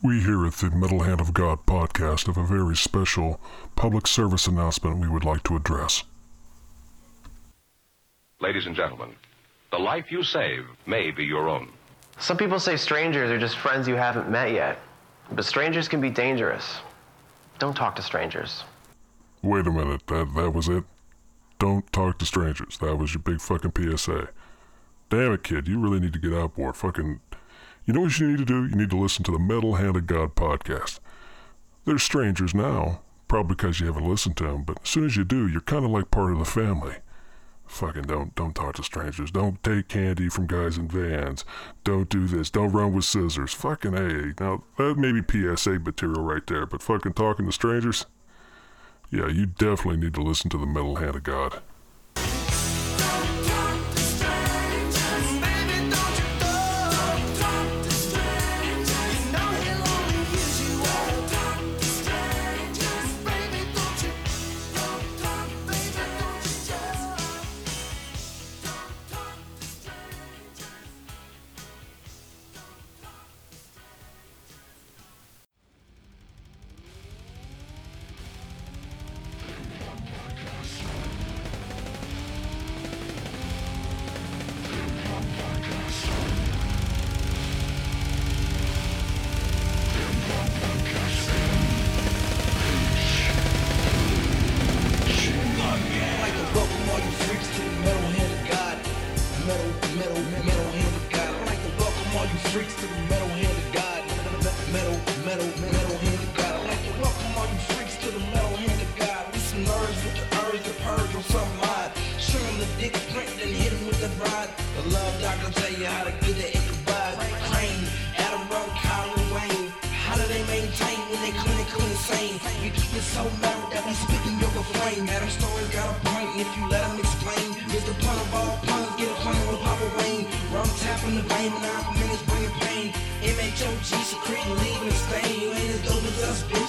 We here at the Metal Hand of God podcast have a very special public service announcement we would like to address. Ladies and gentlemen, the life you save may be your own. Some people say strangers are just friends you haven't met yet. But strangers can be dangerous. Don't talk to strangers. Wait a minute, that, that was it? Don't talk to strangers. That was your big fucking PSA. Damn it, kid, you really need to get out more. Fucking. You know what you need to do? You need to listen to the Metal Hand of God podcast. They're strangers now, probably because you haven't listened to them, but as soon as you do, you're kind of like part of the family. Fucking don't don't talk to strangers. Don't take candy from guys in vans. Don't do this. Don't run with scissors. Fucking a. Now that may be PSA material right there, but fucking talking to strangers. Yeah, you definitely need to listen to the Metal Hand of God. Love doctor tell you how to get it in the Ichabod. Crane, Adam Colin Wayne. How do they maintain when they clinically insane? We keep it so metal that we speaking yoga flame. Adam Story's got a point if you let him explain. It's the pun of all puns, get a pun with Papa Wayne. Rum tapping the vein, and I'm minutes bringing pain. MHOG secreting, leaving a stain. You ain't as dope as us, bitch.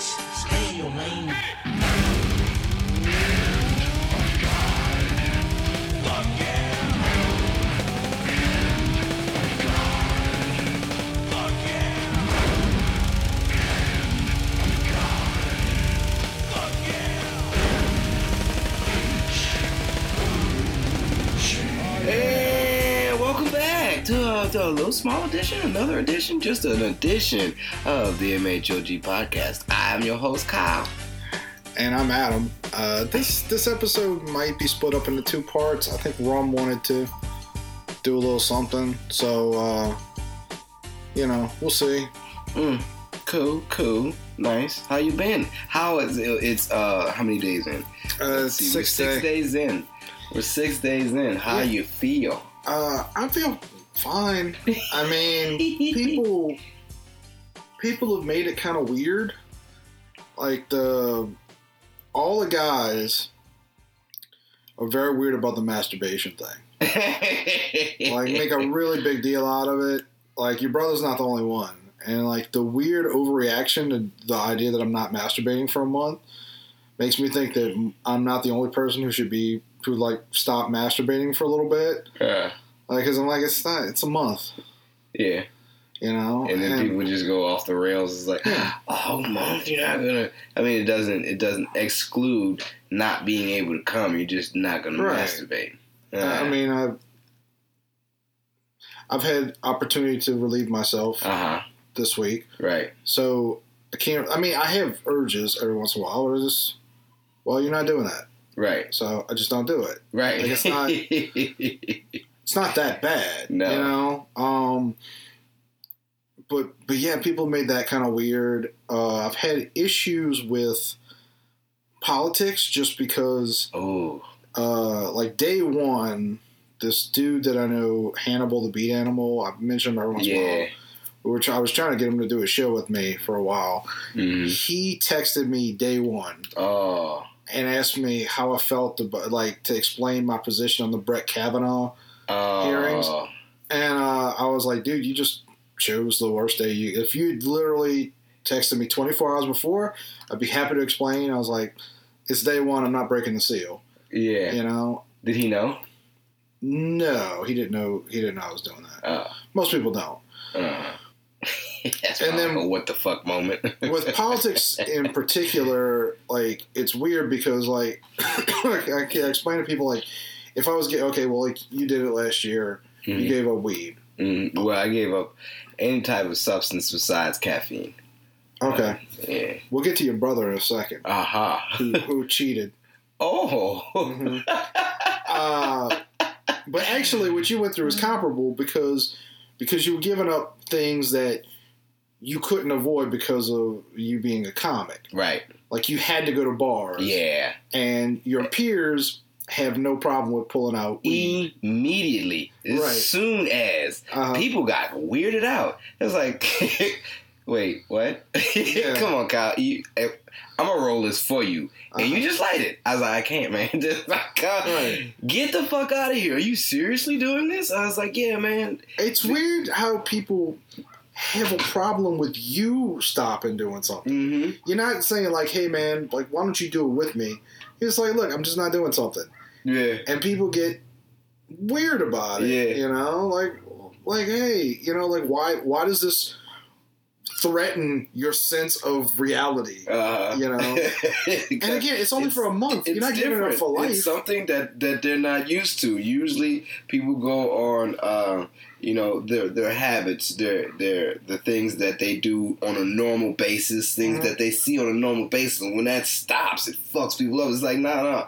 To, a little small edition, another edition, just an edition of the MHOG podcast. I'm your host, Kyle. and I'm Adam. Uh, this this episode might be split up into two parts. I think Rum wanted to do a little something, so uh, you know we'll see. Mm, cool, cool, nice. How you been? How is it? It's uh, how many days in? Uh, see, six six day. days in. We're six days in. How Yeah. you feel? Uh, I feel fine. I mean, people people have made it kind of weird. Like the all the guys are very weird about the masturbation thing. like make a really big deal out of it. Like your brother's not the only one, and like the weird overreaction to the idea that I'm not masturbating for a month makes me think that I'm not the only person who should be who like stop masturbating for a little bit. Uh, Like, cause I'm like it's not it's a month, yeah, you know. and then people just go off the rails. It's like, oh, month, you're not gonna. I mean, it doesn't. It doesn't exclude not being able to come. You're just not gonna Right. masturbate. I mean, I've I've had opportunity to relieve myself uh huh. this week, Right. so I can't. I mean, I have urges every once in a while. I just, well, you're not doing that, Right. so I just don't do it. Right. Like, it's not- It's not that bad, No. you know. Um, but but yeah, people made that kind of weird. Uh, I've had issues with politics just because, oh. uh, like day one, this dude that I know, Hannibal the Beat Animal. I've mentioned him every once in a while. Yeah. We were try- I was trying to get him to do a show with me for a while. Mhm. He texted me day one Oh. and asked me how I felt about like to explain my position on the Brett Kavanaugh Oh. Hearings? And uh, I was like, dude, you just chose the worst day. You, if you literally texted me 24 hours before, I'd be happy to explain. I was like, it's day one. I'm not breaking the seal. Yeah. You know? Did he know? No, he didn't know. He didn't know I was doing that. Oh. Most people don't. Uh, That's And then- what the fuck moment. with politics in particular, like it's weird because like I can explain to people like if I was get okay, well like you did it last year, you Mhm. gave up weed. Mm, well, I gave up any type of substance besides caffeine. Okay, Yeah. we'll get to your brother in a second Aha. who, who cheated. Oh. Mhm. Uh, but actually, what you went through is comparable because because you were giving up things that you couldn't avoid because of you being a comic. right. Like you had to go to bars. Yeah. and your peers have no problem with pulling out weed. Immediately. As Right. soon as Uh-huh. people got weirded out. It was like, wait, what? Yeah. Come on, Kyle. You, I'm gonna roll this for you, and you Uh-huh. just light it. I was like, I can't, man. Just like, Right. get the fuck out of here. Are you seriously doing this? I was like, yeah, man. It's weird how people have a problem with you stopping doing something. Mm-hmm. You're not saying like, "Hey, man, like, why don't you do it with me?" It's like, "Look, I'm just not doing something," Yeah. and people get weird about it. Yeah. You know, like, like, hey, you know, like, why, why does this threaten your sense of reality? Uh, You know? And again, it's only for a month. You're not giving it for life. It's something that, that they're not used to. Usually, people go on, uh, you know, their their habits, their their the things that they do on a normal basis, things Mhm. that they see on a normal basis. And when that stops, it fucks people up. It's like, nah, nah.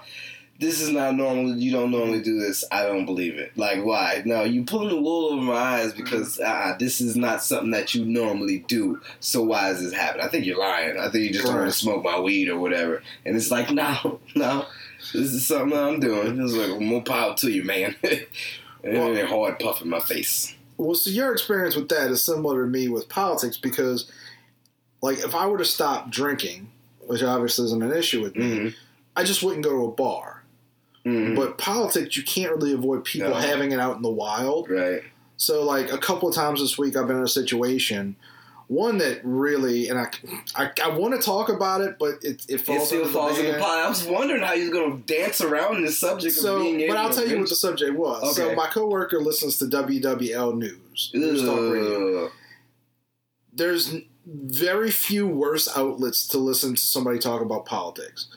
This is not normal. You don't normally do this. I don't believe it. Like, why? No, you pulling the wool over my eyes because uh, this is not something that you normally do. So why is this happening? I think you're lying. I think you just don't want to smoke my weed or whatever. And it's like, no, no, this is something I'm doing. It's like more power to you, man. and Well- then hard puff in my face. Well, so your experience with that is similar to me with politics because, like, if I were to stop drinking, which obviously isn't an issue with me, Mm-hmm. I just wouldn't go to a bar. Mm-hmm. But politics, you can't really avoid people No. having it out in the wild. right. So, like, a couple of times this week, I've been in a situation. One that really, and I, I, I want to talk about it, but it, it It falls still under falls in the pot. I was wondering how you're going to dance around the subject So, of being but I'll tell you what the subject was. So, my coworker listens to WWL News, News Talk Radio. There's very few worse outlets to listen to somebody talk about politics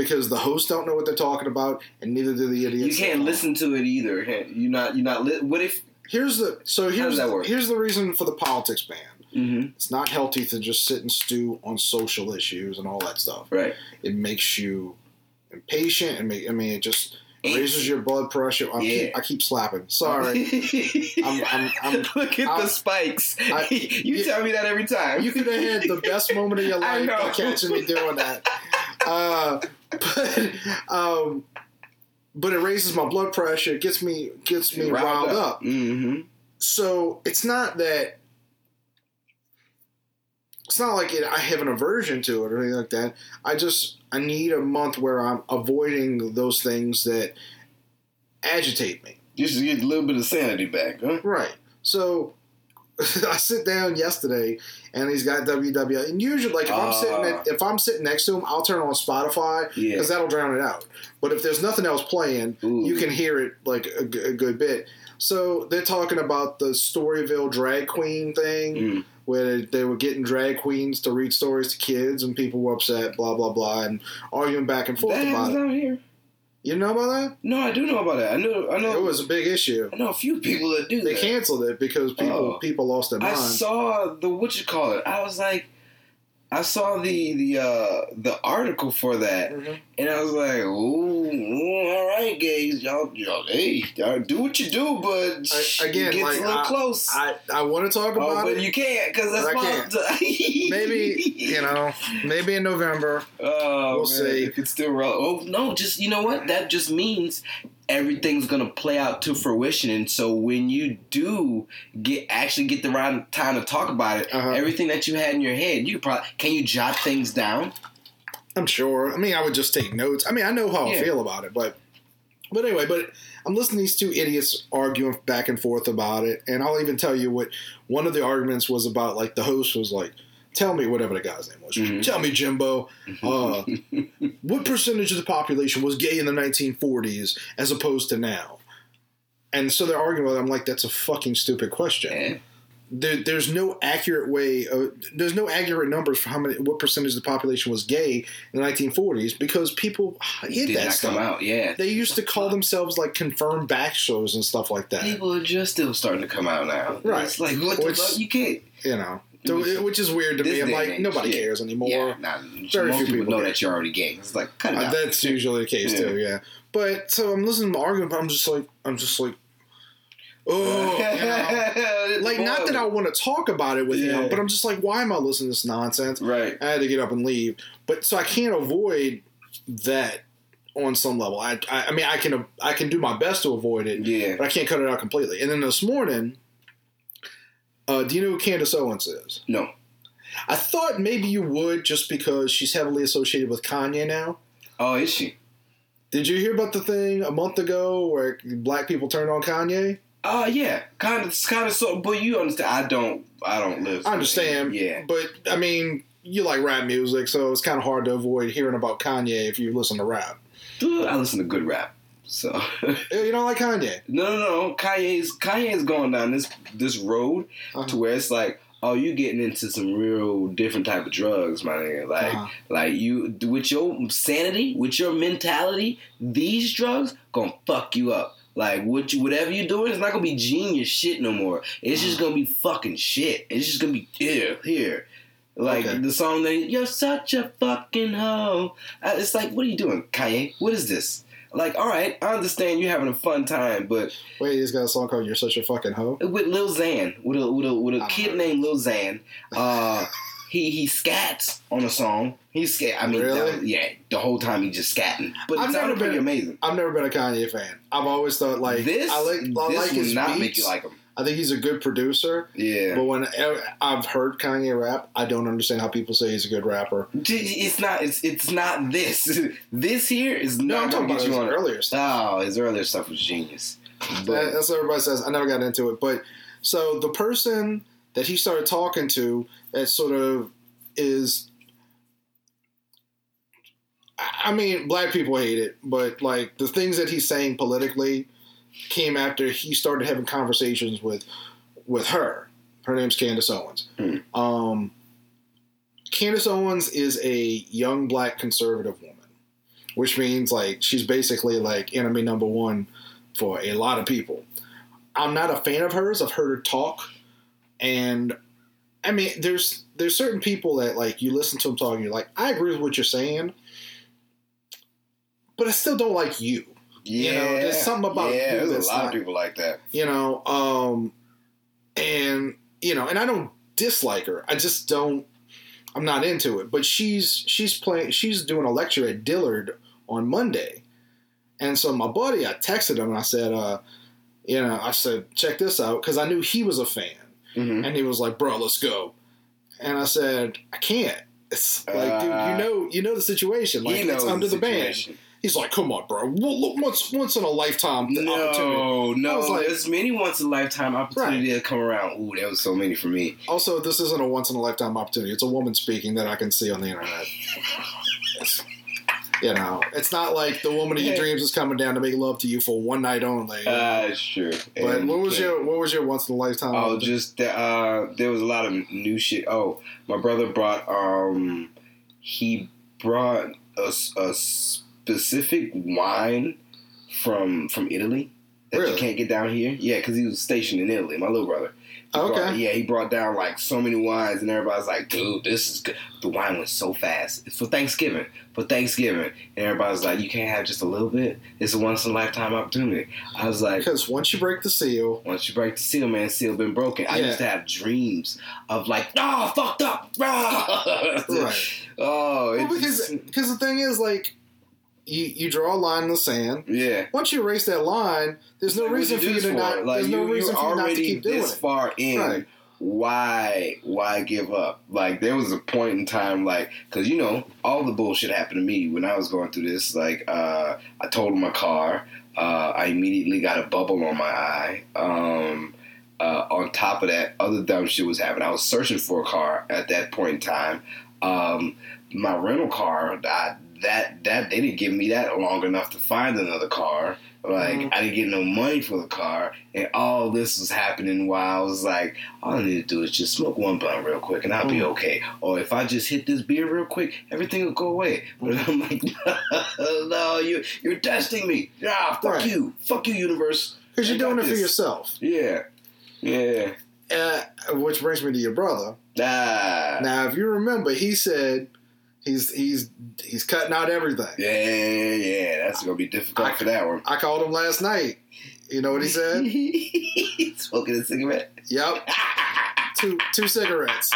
because the hosts don't know what they're talking about and neither do the idiots. You can't listen to it either. You're not. You're not. Li- what if? Here's the so here's that work? here's the reason for the politics ban. Mm-hmm. It's not healthy to just sit and stew on social issues and all that stuff. Right. It makes you impatient and make I mean it just raises your blood pressure. I Yeah. keep I keep slapping. Sorry. I'm- I'm- I'm- Look at the spikes. I- you you- tell me that every time. You could have had the best moment of your life by catching me doing that. Uh, but um, but it raises my blood pressure, it gets me gets me riled up. Mm-hmm. So it's not that it's not like it, I have an aversion to it or anything like that. I just I need a month where I'm avoiding those things that agitate me. Just to get a little bit of sanity back, huh? Right. So I sit down yesterday and he's got WWL. And usually, like if I'm sitting at, if I'm sitting next to him, I'll turn on Spotify Yeah. because that'll drown it out. But if there's nothing else playing, Ooh. you can hear it like a, g- a good bit. So they're talking about the Storyville drag queen thing. Mm. Where they were getting drag queens to read stories to kids, and people were upset, blah blah blah, and arguing back and forth That about it. out here. You know about that? No, I do know about that. I know. I know. It was a big issue. I know a few people that do They that. canceled it because people Oh. people lost their I saw the what you call it. I was like, I saw the the uh the article for that, Mhm. and I was like, ooh, ooh, all right, gays, y'all, y'all, hey, y'all do what you do, but I- again, it gets like, a little I- close. I, I want to talk oh, about but it. you can't because that's my can't. maybe you know, maybe in November. Oh, We'll man, see. It's still relevant. Oh no, just you know what? That just means everything's gonna play out to fruition. And so when you do get actually get the right time to talk about it, Uh-huh. everything that you had in your head, you probably can you jot things down. I'm sure. I mean, I would just take notes. I mean, I know how I feel about it, but but anyway, but I'm listening to these two idiots arguing back and forth about it, and I'll even tell you what one of the arguments was about. Like the host was like, "Tell me whatever the guy's name was. Mhm. Tell me, Jimbo, uh, what percentage of the population was gay in the 1940s as opposed to now?" And so they're arguing with. it. I'm like, "That's a fucking stupid question." Yeah. there, there's no accurate way. Of, there's no accurate numbers for how many, what percentage of the population was gay in the 1940s because people hid Did that stuff. come out. Yeah. They used to call themselves like confirmed back shows and stuff like that. People are just still starting to come out now. Right. It's like what the fuck? You can't. You know, so, which is weird to me. I'm like, nobody yeah. cares anymore. Yeah, nah, Very few people, know care. that you're already gay. It's like cut it Uh, that's usually the case too. Yeah, but so I'm listening to the argument, but I'm just like, I'm just like, oh, you know? like not that I want to talk about it with Yeah. him, but I'm just like, why am I listening to this nonsense? Right. I had to get up and leave, but so I can't avoid that on some level. I, I, I mean, I can, I can do my best to avoid it, Yeah. but I can't cut it out completely. And then this morning, uh, do you know who Candace Owens is? No. I thought maybe you would, just because she's heavily associated with Kanye now. Oh, is she? Did you hear about the thing a month ago where black people turned on Kanye? Oh yeah, kind of, kind of. So, but you understand? I don't. I don't live. I understand. Yeah. But I mean, you like rap music, so it's kind of hard to avoid hearing about Kanye if you listen to rap. Dude, I listen to good rap. So You don't like Kanye? no, no, no. Kanye's Kanye's going down this this road Uh-huh. to where it's like, oh, you getting into some real different type of drugs, my nigga. Like, Uh-huh. like you with your sanity, with your mentality, these drugs gonna fuck you up. Like what you, whatever you're doing, it's not gonna be genius shit no more. It's just Uh-huh. gonna be fucking shit. It's just gonna be here, here. Like Okay. the song that you're such a fucking hoe. Uh, It's like, what are you doing, Kanye? What is this? Like, all right, I understand you're having a fun time, but Wait, he's got a song called "You're Such a Fucking Hoe." with Lil Xan, with a with a with a I kid named Lil Xan, uh, he he scats on a song. He scat. I mean, Really? yeah, the whole time he just scatting, but I've never been- amazing. I've never been a Kanye fan. I've always thought like this I like I this like will not beats. make you like him. I think he's a good producer. Yeah, But when I've heard Kanye rap, I don't understand how people say he's a good rapper. it's not. It's it's not this. This here is No, not I'm gonna talking about his you on. earlier stuff. Oh, his earlier stuff was genius. But That's what everybody says. I never got into it. But so the person that he started talking to that sort of is I mean, black people hate it, but like the things that he's saying politically came after he started having conversations with with her. Her name's Candace Owens. Hmm. Um, Candace Owens is a young black conservative woman, which means like she's basically like enemy number one for a lot of people. I'm not a fan of hers. I've heard her talk, and I mean, there's there's certain people that like you listen to them talking, you're like, I agree with what you're saying, but I still don't like you. Yeah, you know, there's something about yeah. There's a lot not- of people like that. You know, um, and you know, and I don't dislike her. I just don't. I'm not into it. But she's she's playing. She's doing a lecture at Dillard on Monday, and so my buddy, I texted him and I said, uh, you know, I said, check this out because I knew he was a fan, Mhm. and he was like, bro, let's go, and I said, I can't. It's like, dude, Uh, you know, you know the situation. Like, it's under the, band. situation. He's like, come on, bro. Well, look, Once, once in a lifetime opportunity. No, no. like- There's many once in a lifetime opportunity to come around. Ooh, there was so many for me. Also, this isn't a once in a lifetime opportunity. It's a woman speaking that I can see on the internet. You know, it's not like the woman of your dreams is coming down to make love to you for one night only. Uh, it's true. but And what was you your what was your once in a lifetime? Oh, opportunity? just that, uh, there was a lot of new shit. Oh, my brother brought um, he brought a, a specific wine from from Italy that you can't get down here. Yeah, because he was stationed in Italy. My little brother. He Okay. brought- yeah, he brought down like so many wines, and everybody's like, "Dude, this is good." The wine went so fast. It's for Thanksgiving. For Thanksgiving, and everybody's like, "You can't have just a little bit. It's a once in a lifetime opportunity." I was like, because once you break the seal, once you break the seal, man, seal been broken. I used to have dreams of like, ah, fucked up, right? Oh, Well, it's because because the thing is, like, you you draw a line in the sand. yeah. Once you erase that line, there's no Like, reason for you to not. Like, there's no you, reason you're for you not to keep doing this it. far in. Right. Why, why give up? Like, there was a point in time, like, because you know, all the bullshit happened to me when I was going through this. Like, uh, I totaled my car. Uh, I immediately got a bubble on my eye. Um, uh, on top of that, other dumb shit was happening. I was searching for a car at that point in time. Um, my rental car, I, that that they didn't give me that long enough to find another car. Like Mhm. I didn't get no money for the car, and all this was happening while I was like, all I need to do is just smoke one blunt real quick, and I'll be Mhm. okay. Or if I just hit this beer real quick, everything will go away. But I'm like, no, you you're testing me. Yeah, fuck Right. you, fuck you, universe. Because you're doing it for yourself. Yeah, yeah. Uh, which brings me to your brother. Ah, Now, if you remember, he said he's he's he's cutting out everything. yeah, yeah. That's gonna be difficult I- for that one. I called him last night. You know what he said? Smoking a cigarette. yep, two two cigarettes.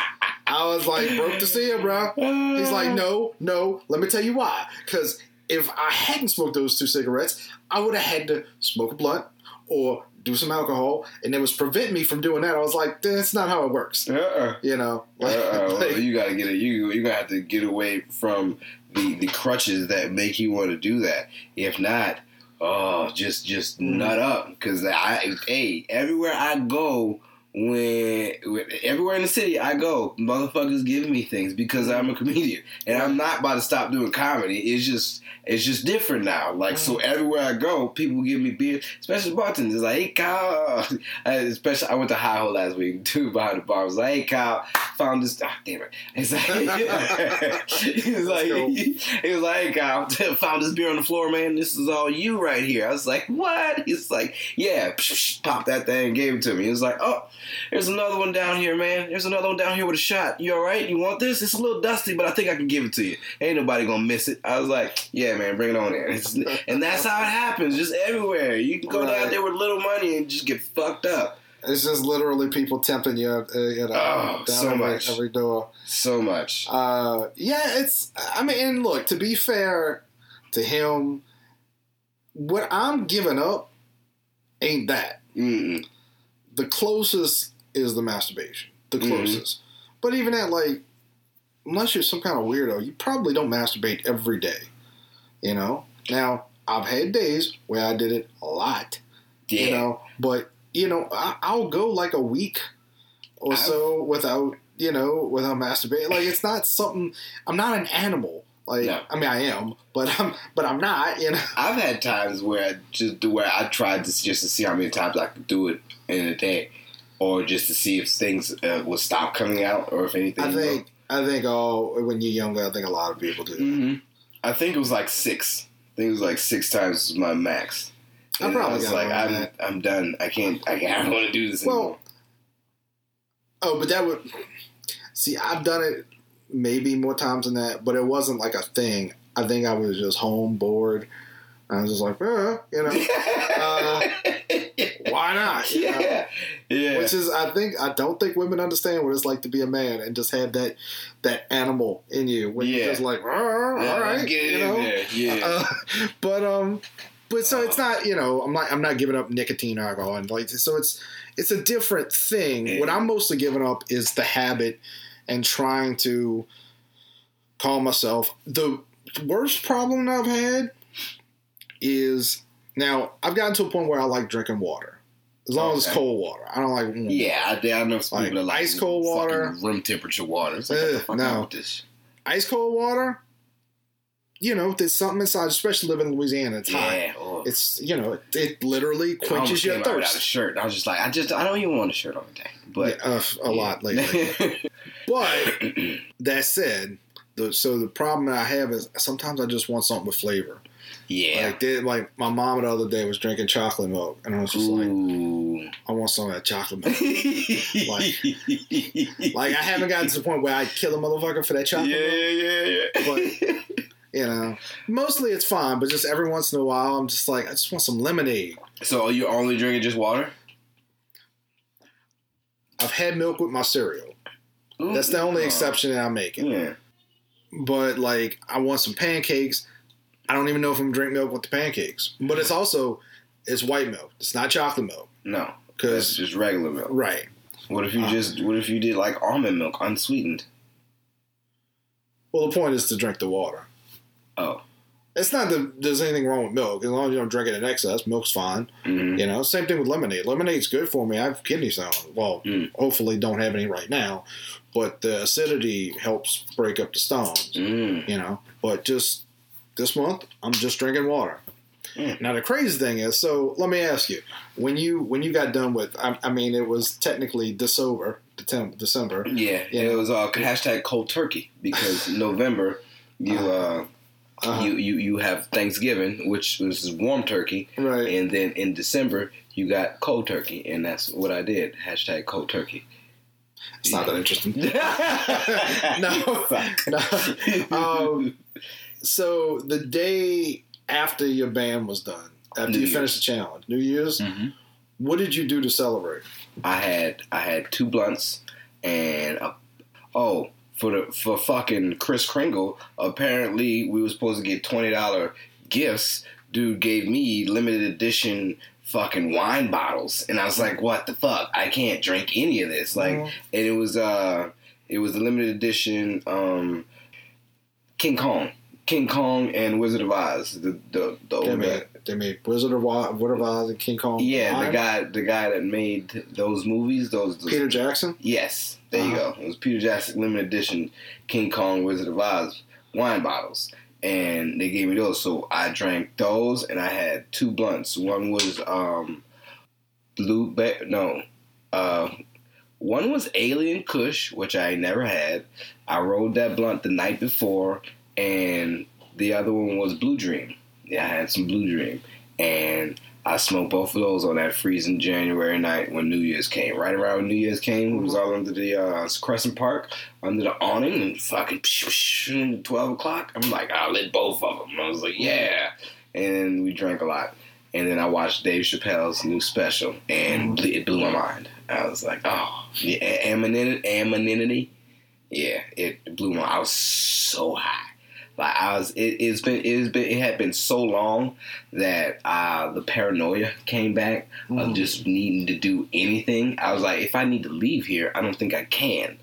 I was like, broke to see you, bro. He's like, no, no. Let me tell you why. Because if I hadn't smoked those two cigarettes, I would have had to smoke a blunt or do some alcohol, and it was preventing me from doing that. I was like, that's not how it works. Uh-uh. You know, like, Uh-uh. like- you gotta get it. You you gotta have to get away from the the crutches that make you want to do that. If not, oh, just just Mhm. nut up. Because I, hey, everywhere I go, when, when everywhere in the city I go, motherfuckers give me things because I'm a comedian, and I'm not about to stop doing comedy. It's just it's just different now. Like so, everywhere I go, people give me beer, especially bartenders. Like, hey Kyle, I- especially I went to High Hole last week too. Behind the bar, I was like, hey Kyle, found this. Ah, damn it! It's like, he was like, he was like, hey Kyle, found this beer on the floor, man. This is all you right here. I was like, what? He's like, yeah, psh, psh, pop that thing, gave it to me. He was like, oh, there's another one down here, man. There's another one down here with a shot. You all right? You want this? It's a little dusty, but I think I can give it to you. Ain't nobody gonna miss it. I was like, yeah, man, bring it on in. It's, and that's how it happens, just everywhere. You can go down there with little money and just get fucked up. It's just literally people tempting you, uh, you know, Oh, down so every, much. every door. So much. Uh, yeah, it's. I mean, and look, to be fair to him, what I'm giving up ain't that. Mm-mm. The closest is the masturbation. The Mhm. closest. But even at like, unless you're some kind of weirdo, you probably don't masturbate every day. You know. Now I've had days where I did it a lot. Yeah. You know, but you know, I, I'll go like a week or I've- so without you know without masturbating. Like it's not something. I'm not an animal. Like No. I mean, I am, but I'm but I'm not. You know. I've had times where I just where I tried to just to see how many times I could do it in a day, or just to see if things uh, would stop coming out or if anything. I think I think oh when you're younger, I think a lot of people do. hmm I think it was like six. I think it was like six times was my max. I And probably was got like, I'm that. I'm done. I can't. I can't. I don't want to do this Well, anymore. Oh, but that would see. I've done it maybe more times than that, but it wasn't like a thing. I think I was just home bored. I was just like, eh, you know, uh, why not? You know? yeah, yeah. Which is, I think, I don't think women understand what it's like to be a man and just have that that animal in you when Yeah. you're just like, "Rrr, Yeah, all get you know. Yeah. Uh, but um, but so it's not, you know, I'm not, I'm not giving up nicotine, or alcohol, and like, so it's it's a different thing. What I'm mostly giving up is the habit and trying to calm myself. The worst problem I've had is now I've gotten to a point where I like drinking water. As long as it's cold water. I don't like warm yeah, I, I know some Like people like ice cold water. room temperature water. It's like, what the Ugh, fuck no. ice cold water, you know, there's something inside, especially living in Louisiana. It's hot. Yeah, oh. It's you know, it, it literally quenches your out without a thirst. shirt. I was just like, I just, I don't even want a shirt all the time. But Yeah, uh, a lot lately. but that said, the, so the problem that I have is sometimes I just want something with flavor. yeah. Like like my mom the other day was drinking chocolate milk, and I was just like, I want some of that chocolate milk. like I haven't gotten to the point where I kill a motherfucker for that chocolate yeah, milk. yeah, yeah. Yeah. But you know, mostly it's fine, but just every once in a while, I'm just like, I just want some lemonade. so are you only drinking just water? I've had milk with my cereal. That's the only exception that I'm making. Yeah. But like, I want some pancakes. I don't even know if I'm drink milk with the pancakes. But it's also it's white milk. It's not chocolate milk. No, Because just regular milk. right, What if you Uh. just, what if you did like almond milk, unsweetened? well, the point is to drink the water. Oh, It's not that there's anything wrong with milk as long as you don't drink it in excess. Milk's fine. Mhm. You know, same thing with lemonade. Lemonade's good for me. I have kidney stones. Well, Mm. hopefully don't have any right now, but the acidity helps break up the stones. Mm. You know, but just this month, I'm just drinking water. Mm. Now the crazy thing is, so let me ask you, when you when you got done with, I, I mean, it was technically December, December, December. Yeah, Yeah. it was uh, hashtag cold turkey because November you uh, Uh-huh. you, you you have Thanksgiving, which was warm turkey, Right. and then in December you got cold turkey, and that's what I did. Hashtag cold turkey. It's not that interesting. no, no. Um, so the day after your band was done, after New you Year's. finished the challenge, New Year's, Mhm. what did you do to celebrate? I had I had two blunts and a, oh for the for fucking Chris Kringle. Apparently we were supposed to get twenty dollar gifts. Dude gave me limited edition fucking wine bottles, and I was like, what the fuck? I can't drink any of this. Like, Mhm. and it was uh it was a limited edition um King Kong. King Kong and Wizard of Oz, the the, the They old guy. They made Wizard of Oz, Wizard of Oz and King Kong. Yeah, the guy the guy that made those movies, those, those Peter Jackson. Yes, there you Uh-huh. go. It was Peter Jackson limited edition King Kong Wizard of Oz wine bottles, and they gave me those. So I drank those, and I had two blunts. One was um, blue, ba- no, uh, one was Alien Kush, which I never had. I rolled that blunt the night before, and the other one was Blue Dream. Yeah, I had some Blue Dream, and I smoked both of those on that freezing January night when New Year's came. Right around when New Year's came, it was all under the uh, Crescent Park, under the awning, and fucking psh, psh, 12 o'clock. I'm like, I lit both of them. I was like, yeah. And we drank a lot. And then I watched Dave Chappelle's new special, and it blew my mind. I was like, oh, yeah, anonymity, anonymity. Yeah, it blew my. I was so high. Like I was, it, it's been, it's been, it had been so long that uh, the paranoia came back of just needing to do anything. I was like, if I need to leave here, I don't think I can.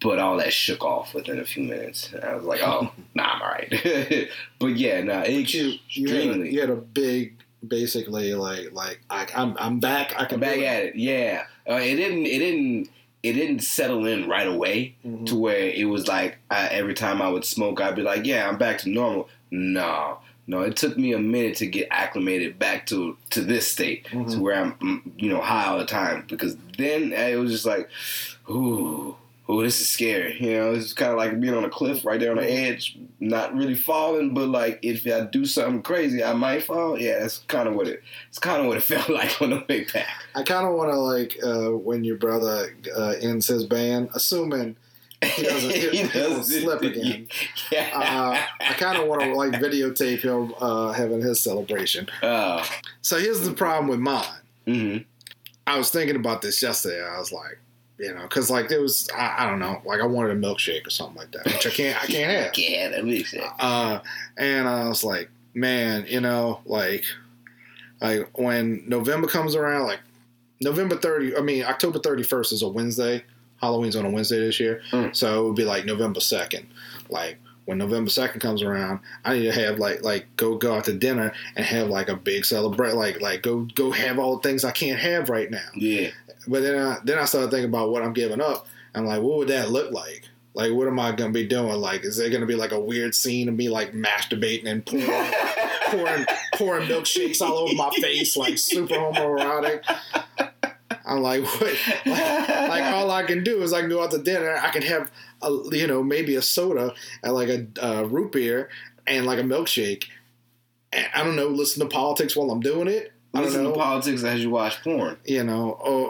But all that shook off within a few minutes. I was like, oh, nah, I'm all right. but yeah, nah, it You, you, had a, you had a big, basically like like I, I'm I'm back. I can Come back it. at it, yeah. Uh, it didn't. It didn't. It didn't settle in right away Mhm. to where it was like I, every time I would smoke, I'd be like, "Yeah, I'm back to normal." No, no. It took me a minute to get acclimated back to to this state, Mhm. to where I'm, mm, you know, high all the time. Because then it was just like, "Ooh, ooh, this is scary." You know, it's kind of like being on a cliff right there on the edge, not really falling, but like if I do something crazy, I might fall. Yeah, that's kind of what it. It's kind of what it felt like on the way back. I kind of want to like uh, when your brother uh, ends his band, assuming he doesn't, he, doesn't slip again. Yeah. Uh, I kind of want to like videotape him uh, having his celebration. oh. So here's the problem with mine. hmm I was thinking about this yesterday. I was like, you know, because like it was, I, I don't know, like I wanted a milkshake or something like that, which I can't, I can't have. Yeah, that makes sense. Uh, and I was like, man, you know, like, like when November comes around, like November 30, I mean, October 31st is a Wednesday. Halloween's on a Wednesday this year. Mm. So it would be like November 2nd. Like when November 2nd comes around, I need to have like, like go, go out to dinner and have like a big celebrate, like, like go, go have all the things I can't have right now. Yeah. But then I, then I started thinking about what I'm giving up. I'm like, what would that look like? Like, what am I gonna be doing? Like, is there gonna be like a weird scene of me like masturbating and pouring, pouring, pouring milkshakes all over my face, like super homoerotic? I'm like, what? Like, like, all I can do is I can go out to dinner. I can have, a, you know, maybe a soda and like a uh, root beer and like a milkshake. And I don't know. Listen to politics while I'm doing it. I don't Listen know to politics as you watch porn. you know, or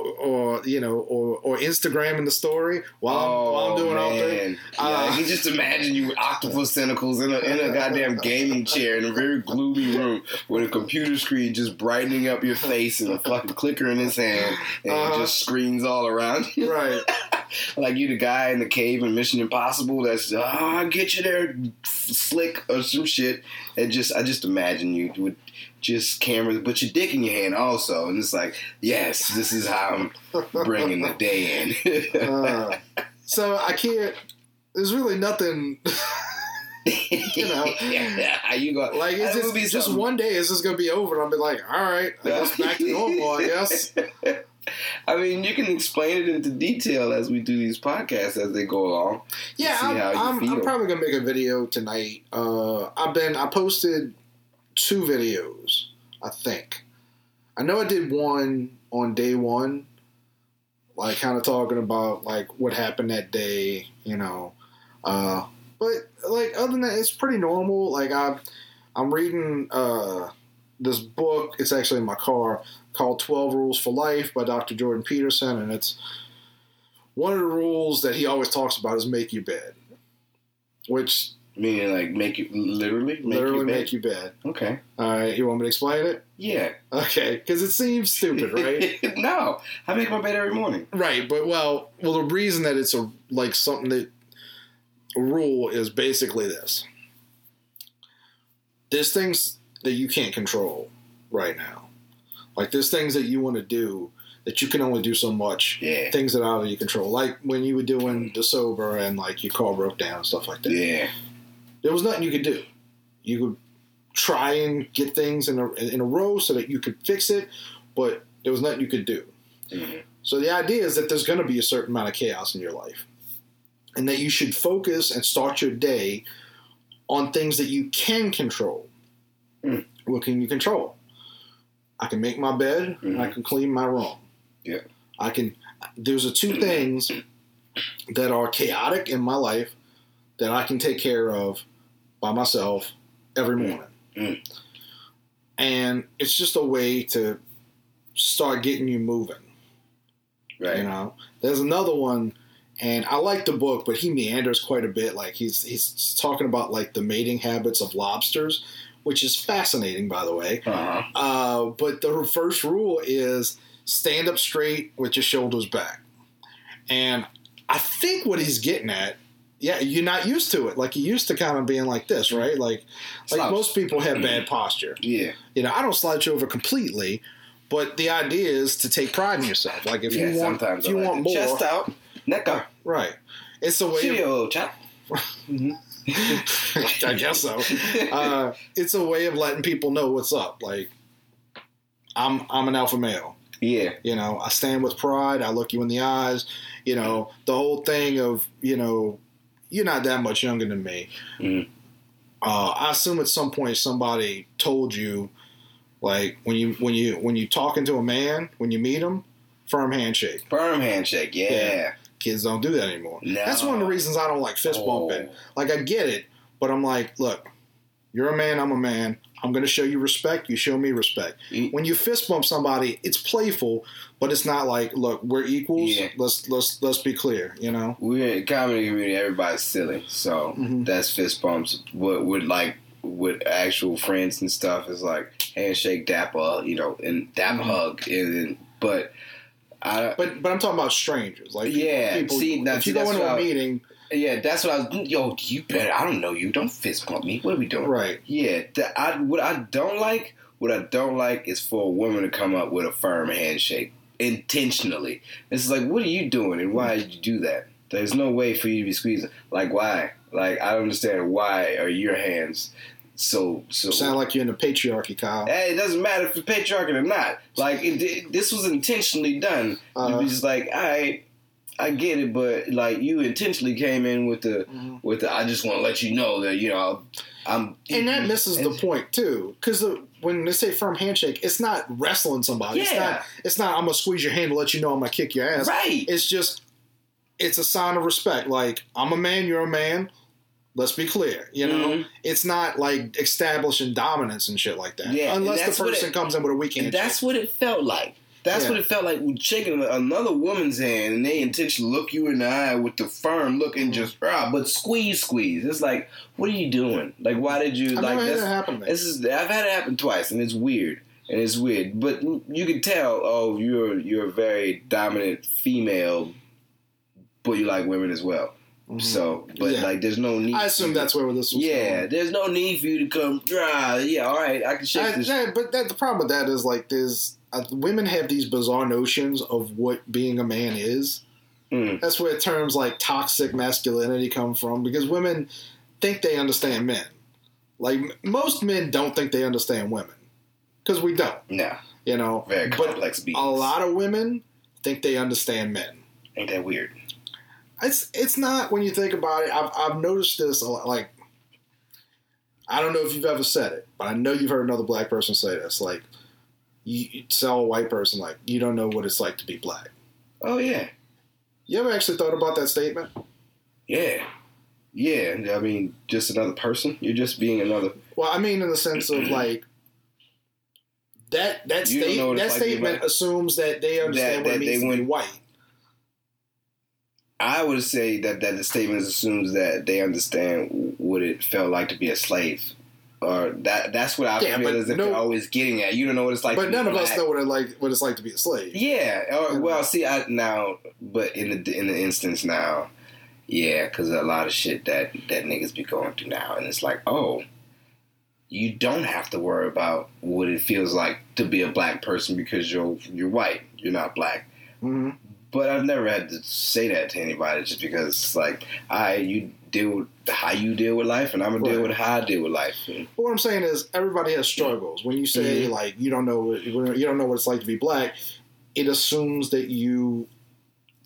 or you know, or or Instagram in the story while I'm, while I'm doing all three. man. Yeah, Uh, I can just imagine you with octopus tentacles in a, in a goddamn gaming chair in a very gloomy room with a computer screen just brightening up your face and a fucking clicker in his hand and Uh-huh. just screens all around you. Right. like you the guy in the cave in Mission Impossible that's oh, I'll get you there slick or some shit. And just I just imagine you with just cameras, but your dick in your hand also, and it's like, yes, this is how I'm bringing the day in. Uh, so I can't. There's really nothing. You know. yeah, how you go? Like it's just, just something. one day is just gonna be over, and I'll be like, all right, I guess back to normal. I guess. I mean, you can explain it into detail as we do these podcasts as they go along. Yeah, I'm, I'm, I'm probably gonna make a video tonight. Uh, I've been I posted two videos, I think. I know I did one on day one, like kind of talking about like what happened that day, you know. Uh, but like other than that, it's pretty normal. Like I, I'm reading uh, this book. It's actually in my car called Twelve Rules for Life by Dr. Jordan Peterson, and it's one of the rules that he always talks about is make your bed, which Meaning, like, make you literally make literally you make your bed. Okay. All right, you want me to explain it? Yeah. Okay, because it seems stupid, right? no, I make my bed every morning. right, but well, well, the reason that it's a like something that a rule is basically this: there's things that you can't control right now, like there's things that you want to do that you can only do so much. Yeah. Things that are out of your control, like when you were doing the sober and like your car broke down and stuff like that. Yeah. There was nothing you could do. You could try and get things in a in a row so that you could fix it, but there was nothing you could do. Mhm. So the idea is that there's going to be a certain amount of chaos in your life, and that you should focus and start your day on things that you can control. Mm. What can you control? I can make my bed. Mhm. I can clean my room. Yeah. I can. There's a two things that are chaotic in my life that I can take care of by myself every morning. Mm. And it's just a way to start getting you moving. Right. You know, there's another one, and I like the book, but he meanders quite a bit. Like he's he's talking about like the mating habits of lobsters, which is fascinating, by the way. Uh-huh. Uh, but the first rule is stand up straight with your shoulders back. And I think what he's getting at, yeah, you're not used to it. Like you used to kind of being like this, right? Like like Slouch. most people have bad posture. Yeah. You know, I don't slouch over completely, but the idea is to take pride in yourself. Like if yeah. you want, sometimes if you like want more, Chest out, neck up. right? It's a way. See Of, chap. I guess so. Uh, it's a way of letting people know what's up. Like I'm, I'm an alpha male. yeah. You know, I stand with pride. I look you in the eyes. You know, the whole thing of you know, you're not that much younger than me. Mhm. Uh, I assume at some point somebody told you, like when you when you when you talking to a man when you meet him, firm handshake. Firm handshake. Yeah. Yeah. Kids don't do that anymore. No. That's one of the reasons I don't like fist Oh. bumping. Like I get it, but I'm like, look, you're a man. I'm a man. I'm going to show you respect. You show me respect. When you fist bump somebody, it's playful, but it's not like, look, we're equals. Yeah. Let's let's let's be clear. You know. We're in comedy community. Everybody's silly, so Mhm. that's fist bumps. What with like with actual friends and stuff is like handshake, dapper, you know, and dapper Mhm. hug, and then but I But but I'm talking about strangers. Like Yeah, people. see, if you go into a meeting, yeah, that's what I was. Yo, you better. I don't know you. Don't fist bump me. What are we doing? right? Yeah, the, I what I don't like, what I don't like is for a woman to come up with a firm handshake intentionally. It's like, what are you doing, and why did you do that? There's no way for you to be squeezing. Like, why? Like, I don't understand why are your hands so so. Sound like you're in the patriarchy, Kyle. Hey, it doesn't matter if it's patriarchy or not. Like, it, it- this was intentionally done. Uh-huh. to be just like, all right. I get it, but like you intentionally came in with the Mhm. with the. I just want to let you know that you know I'm. And that misses the point too, because when they say firm handshake, it's not wrestling somebody. It's Yeah. not. It's not. I'm gonna squeeze your hand to let you know I'm gonna kick your ass. Right. It's just. It's a sign of respect. Like I'm a man, you're a man. Let's be clear. You know, Mhm. it's not like establishing dominance and shit like that. Yeah, unless the person it- comes in with a weak handshake. that's what it felt like. That's Yeah. what it felt like with shaking another woman's hand and they intentionally look you in the eye with the firm look and just ah, but squeeze, squeeze. It's like, what are you doing? Like, why did you I've like never that happen. This is I've had it happen twice, and it's weird, and it's weird. But you can tell, oh, you're you're a very dominant female, but you like women as well. So, but Mm-hmm. Yeah. like, there's no need. I assume that's where this was. Yeah, going. there's no need for you to come dry. Yeah, all right, I can shake I, this. yeah, but that, the problem with that is like there's uh, women have these bizarre notions of what being a man is. Mm. That's where terms like toxic masculinity come from because women think they understand men. Like m- most men don't think they understand women because we don't. Nah, You know, very but beings. a lot of women think they understand men. Ain't that weird? It's it's not when you think about it. I've I've noticed this a lot. Like, I don't know if you've ever said it, but I know you've heard another black person say this. Like, you, tell a white person like you don't know what it's like to be black. Oh yeah, You ever actually thought about that statement? yeah, yeah. I mean, just another person. You're just being another. Well, I mean, in the sense of like that that state that like statement assumes that they understand That- what it means they to be white. I would say that that the statement assumes that they understand what it felt like to be a slave, or that that's what I Yeah, feel as if no- they're always getting at. You don't know what it's like. to but none of us know what it like what it's like to be a slave. Yeah. Or, well, see, I now, but in the in the instance now, yeah, because a lot of shit that that niggas be going through now, and it's like, oh, you don't have to worry about what it feels like to be a black person because you're you're white, you're not black. hmm But I've never had to say that to anybody just because it's like, I you deal with how you deal with life, and I'm gonna deal with how I deal with life. And, what I'm saying is, everybody has struggles. When you say Mhm. like you don't know what- you don't know what it's like to be black, it assumes that you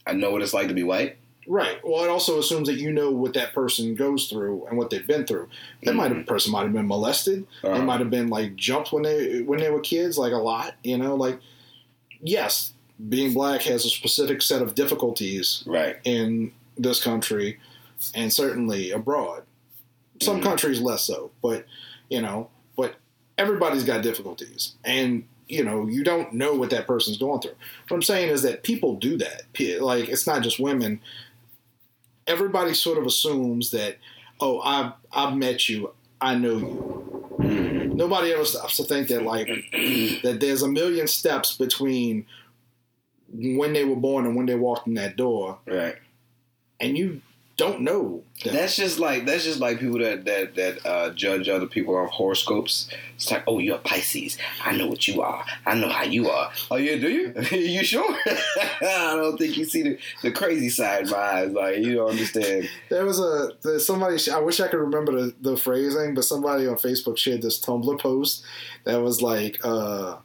I know what it's like to be white. right. Well, it also assumes that you know what that person goes through and what they've been through. That might have person might have been molested. They Uh-huh. might have been like jumped when they when they were kids, like a lot. You know, like yes, being black has a specific set of difficulties Right. in this country and certainly abroad. Some Mhm. countries less so, but you know, but everybody's got difficulties, and you know, you don't know what that person's going through. What I'm saying is that people do that. Like it's not just women. Everybody sort of assumes that, oh, I've I've met you, I know you. Mhm. Nobody ever stops to think that like that there's a million steps between when they were born and when they walked in that door, Right. and you don't know that. That's just like that's just like people that that that uh, judge other people on horoscopes. It's like, oh, you're a Pisces. I know what you are. I know how you are. Oh, yeah, do you? you sure? I don't think you see the, the crazy side in my eyes. Like you don't understand. There was a there's somebody. I wish I could remember the, the phrasing, but somebody on Facebook shared this Tumblr post that was like, uh,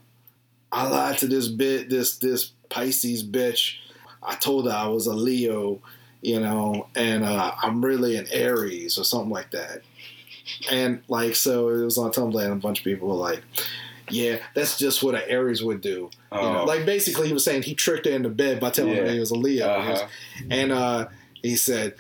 "I lied to this bit this this Pisces bitch. I told her I was a Leo, you know, and uh, I'm really an Aries or something like that." And like, so it was on Tumblr, and a bunch of people were like, "Yeah, that's just what an Aries would do." You know, Oh. like basically, he was saying he tricked her into bed by telling her he was a Leo. Uh-huh. And uh, he said,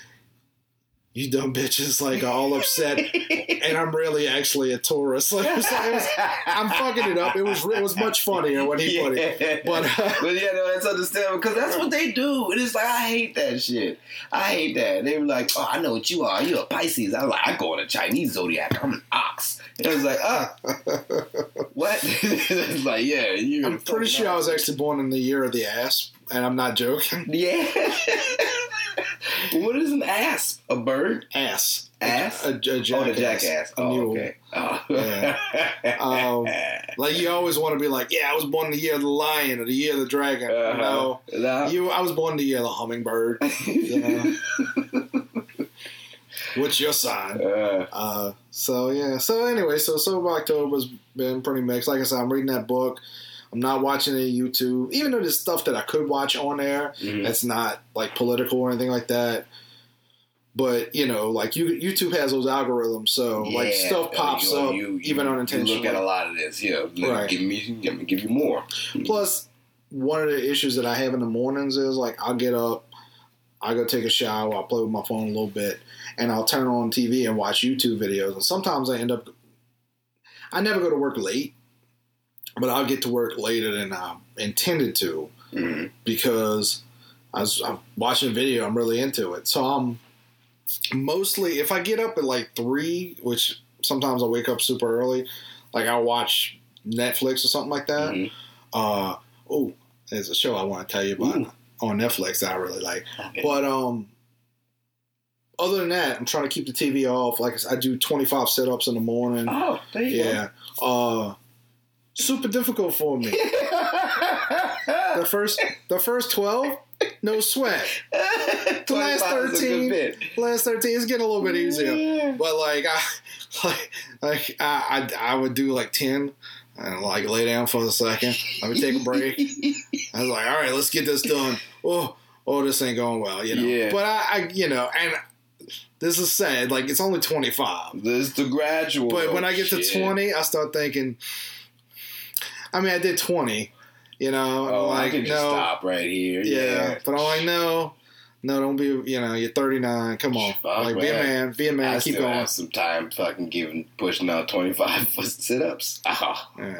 "You dumb bitches like all upset, and I'm really actually a Taurus." Like, it was- it was- I'm fucking it up. It was it was much funnier when he put it. But uh, But yeah, no, that's understandable because that's what they do. And it's like I hate that shit. I hate that. They were like, "Oh, I know what you are. You're a Pisces." I was like, "I go on a Chinese zodiac. I'm an ox." And I was like, "Ah, what?" it's like, "Yeah, you." I'm pretty sure I was actually born in the year of the ass, and I'm not joking. Yeah. What is an asp? A bird? Ass, Ass? a, a, a oh, jackass, jackass. a Oh, mule. okay. Oh. Yeah. Um, Like you always want to be like, yeah, I was born the year of the lion or the year of the dragon. Uh-huh. No, Nah. you, I was born the year of the hummingbird. What's your sign? Uh, Uh, so yeah. So anyway, so Sober October's been pretty mixed. Like I said, I'm reading that book. I'm not watching any YouTube, even though there's stuff that I could watch on there mhm. that's not like political or anything like that. But you know, like you, YouTube has those algorithms, so like stuff Oh, pops up you- even You unintentionally. look at a lot of this. Yeah. Right. Give me, give me, give you more. Plus, one of the issues that I have in the mornings is like I'll get up, I go take a shower, I'll play with my phone a little bit, and I'll turn on TV and watch YouTube videos. And sometimes I end up, I never go to work late, but I'll get to work later than I intended to Mhm. because I was I'm watching a video, I'm really into it. So I'm mostly if I get up at like three, which sometimes I wake up super early, like I'll watch Netflix or something like that. Mhm. Uh oh, there's a show I want to tell you about Ooh. on Netflix that I really like. Okay. But um, other than that, I'm trying to keep the TV off. Like I I do 25 sit-ups in the morning. oh, there you yeah. Uh, super difficult for me. The first, the first 12, no sweat. the last 25 is a good 13, bit. last 13 is getting a little bit easier. But like I like, like I, I I would do like 10 and like lay down for a second. Let me take a break. I was like, all right, let's get this done. Oh, oh, this ain't going well, you know. Yeah. But I, I, you know, and this is sad. Like it's only 25. This is the gradual. But when I get to shit. 20, I start thinking. I mean, I did 20, you know. oh, I'm I can just no, stop right here. yeah. Yeah, But I'm like, no, no, don't be. You know, you're 39. Come on, Fuck, like be a man. man, be a man. I keep still going. have some time fucking giving pushing out twenty five for sit ups. Oh. Yeah.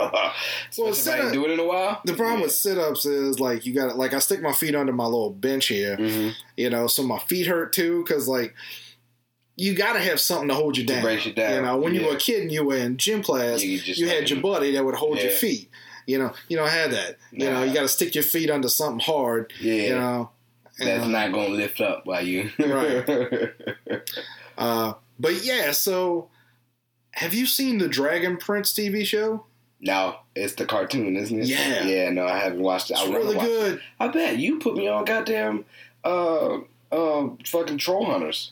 well, sit I ain't sit-up- do it in a while. The problem with sit ups is like you got to like I stick my feet under my little bench here, hmm you know, so my feet hurt too because like you got to have something to hold you To down. brace you down, You know, when you were a kid and you were in gym class, You you, had your buddy that would hold your feet. You know, you don't have that. You know, you got to stick your feet under something hard. Yeah, You know, that's And, not gonna lift up while you. Right. Uh, but yeah, so have you seen the Dragon Prince TV show? no, it's the cartoon, isn't it? Yeah. yeah. No, I haven't watched it. It's I really watch it. good. I bet you put me on goddamn uh uh fucking troll hunters.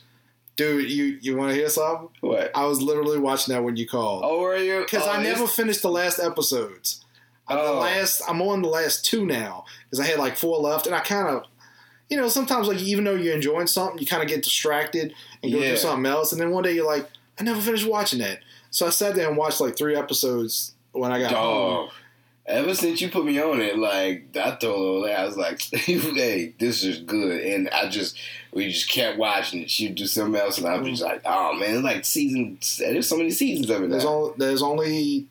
Dude, you you want to hear something? What? I was literally watching that when you called. Oh, were you? because oh, I never finished the last episodes. The Oh. last, I'm on the last two now because I had like four left, and I kind of, you know, sometimes like even though you're enjoying something, you kind of get distracted and go Yeah. do something else, and then one day you're like, I never finished watching that, so I sat there and watched like three episodes when I got home. Ever since you put me on it, like I told her, I was like, "Hey, this is good," and I just we just kept watching it. She'd do something else, and I was mm. just like, "Oh man, it's like season. There's so many seasons of it There's now." only there's only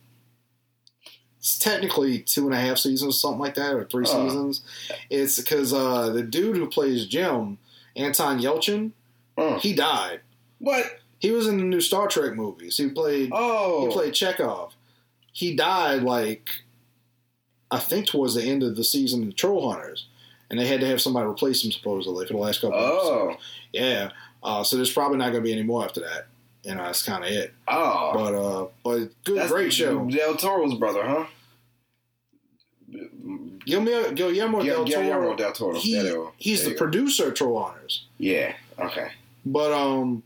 it's technically two and a half seasons, something like that, or three Oh. seasons. It's because uh, the dude who plays Jim, Anton Yelchin, Uh, he died. what? He was in the new Star Trek movies. He played Oh, he played Chekov. He died like I think towards the end of the season of Troll Hunters, and they had to have somebody replace him supposedly for the last couple. of oh, episodes. yeah. Uh, so there's probably not going to be any more after that. Know, that's kind of it. oh. But uh, but good, That's great show. Del Toro's brother, huh? Guillermo, Guillermo Yeah, del Toro. Guillermo del Toro. He, you go. he's the go. producer of Troll Hunters. Yeah. Okay. But um,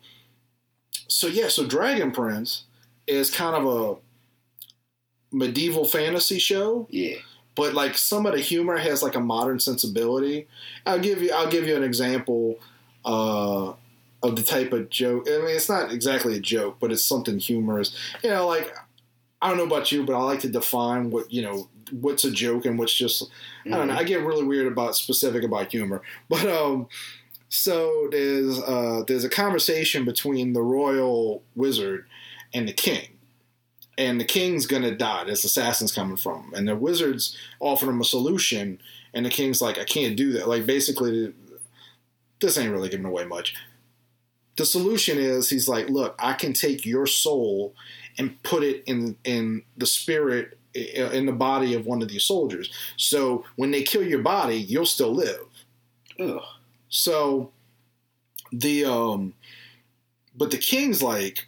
so yeah, so Dragon Prince is kind of a medieval fantasy show, Yeah. but like some of the humor has like a modern sensibility. I'll give you I'll give you an example uh, of the type of joke. I mean, it's not exactly a joke, but it's something humorous. You know, like I don't know about you, but I like to define what you know what's a joke and what's just I don't know. I get really weird about specific about humor, but um, so there's uh there's a conversation between the royal wizard and the king, and the king's gonna die. There's assassins coming from him, and the wizard's offering him a solution, and the king's like, I can't do that. Like basically, this ain't really giving away much. The solution is he's like, look, I can take your soul and put it in in the spirit in the body of one of these soldiers. So when they kill your body, you'll still live. Ugh. So the um but the king's like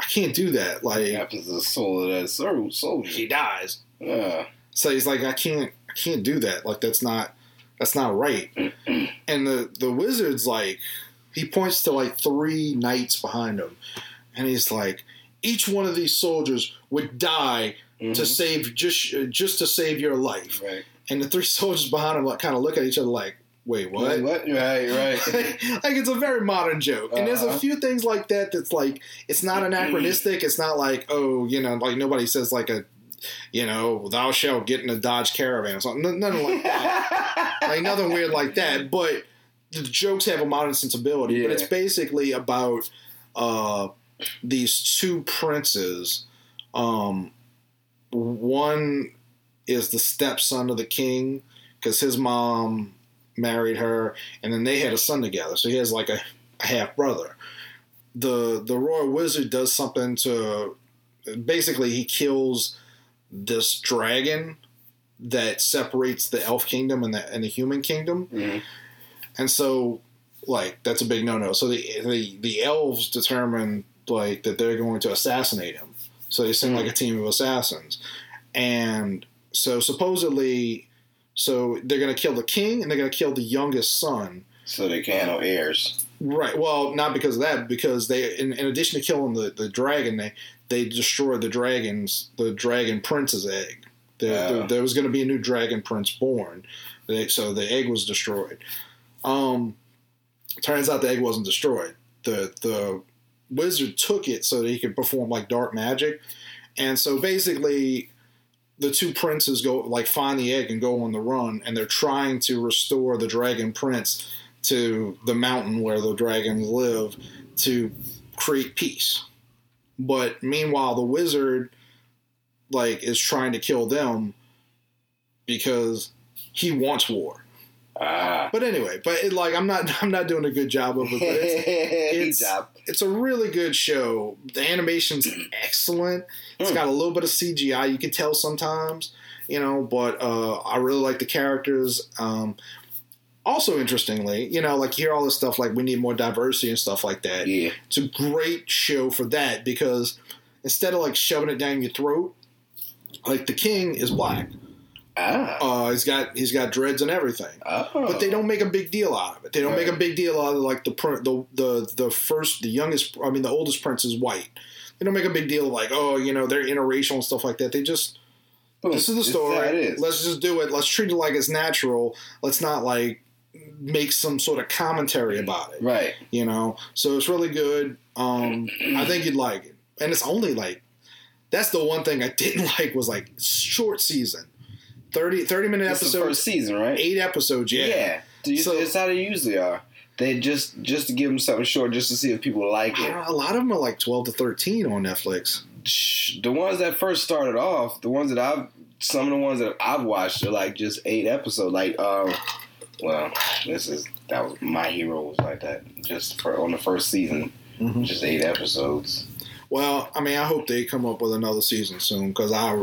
I can't do that. What Like happens to the soul of that sol- soldier? he dies. Yeah. So he's like I can't I can't do that. Like that's not that's not right. and the the wizard's like he points to like three knights behind him and he's like each one of these soldiers would die to Mhm. save just just to save your life. Right. And the three soldiers behind him like kind of look at each other like, "Wait, what?" What? Right. Right. like it's a very modern joke, and there's a Uh-huh. few things like that that's like it's not anachronistic. It's not like oh, you know, like nobody says like a, you know, thou shalt get in a Dodge Caravan or something. Nothing like that. like nothing weird like that. But the jokes have a modern sensibility. But it's basically about uh, these two princes. Um, one is the stepson of the king because his mom married her, and then they had a son together. So he has like a, a half brother. The the royal wizard does something to basically he kills this dragon that separates the elf kingdom and the and the human kingdom. Mhm. And so like that's a big no no. So the the the elves determine like that they're going to assassinate him. So they send like a hmm. team of assassins. And so supposedly so they're gonna kill the king and they're gonna kill the youngest son So they can no heirs. Right. Well, not because of that, because they, in, in addition to killing the, the dragon, they they destroyed the dragon's the dragon prince's egg. There, Oh. there, there was going to be a new dragon prince born, They- so the egg was destroyed. Um, turns out the egg wasn't destroyed. The the wizard took it so that he could perform like dark magic, and so basically. The two princes go like find the egg and go on the run, and they're trying to restore the dragon prince to the mountain where the dragons live to create peace. But meanwhile, the wizard like is trying to kill them because he wants war. Ah. But anyway, but it, like I'm not I'm not doing a good job of it. But it's, it's- job. it's a really good show. The animation's excellent. It's Hmm. got a little bit of CGI. You can tell sometimes, you know, but uh, I really like the characters. Um, also, interestingly, you know, like you hear all this stuff like we need more diversity and stuff like that. Yeah. It's a great show for that because instead of like shoving it down your throat, like the king is black. Ah. Uh, he's got he's got dreads and everything Oh. but they don't make a big deal out of it. They don't make a big deal out of like the the the the first the youngest I mean the oldest prince is white. They don't make a big deal of like oh you know they're interracial and stuff like that. They just Boom. this is the story. is. Let's just do it. Let's treat it like it's natural. Let's not like make some sort of commentary about it. Right. You know. So it's really good. Um, I think you'd like it, and it's only like that's the one thing I didn't like was like short season. 30, 30 minute It's the episodes, first season, right? eight episodes. Yeah. Dude, So- it's how they usually are. They just just to give them something short, just to see if people like it. a lot of them are like 12 to 13 on Netflix. The ones that first started off, the ones that I've, some of the ones that I've watched are like just eight episodes. Like, um, well, this is that was my hero was like that. Just for on the first season, Mhm. just eight episodes. Well, I mean, I hope they come up with another season soon because I,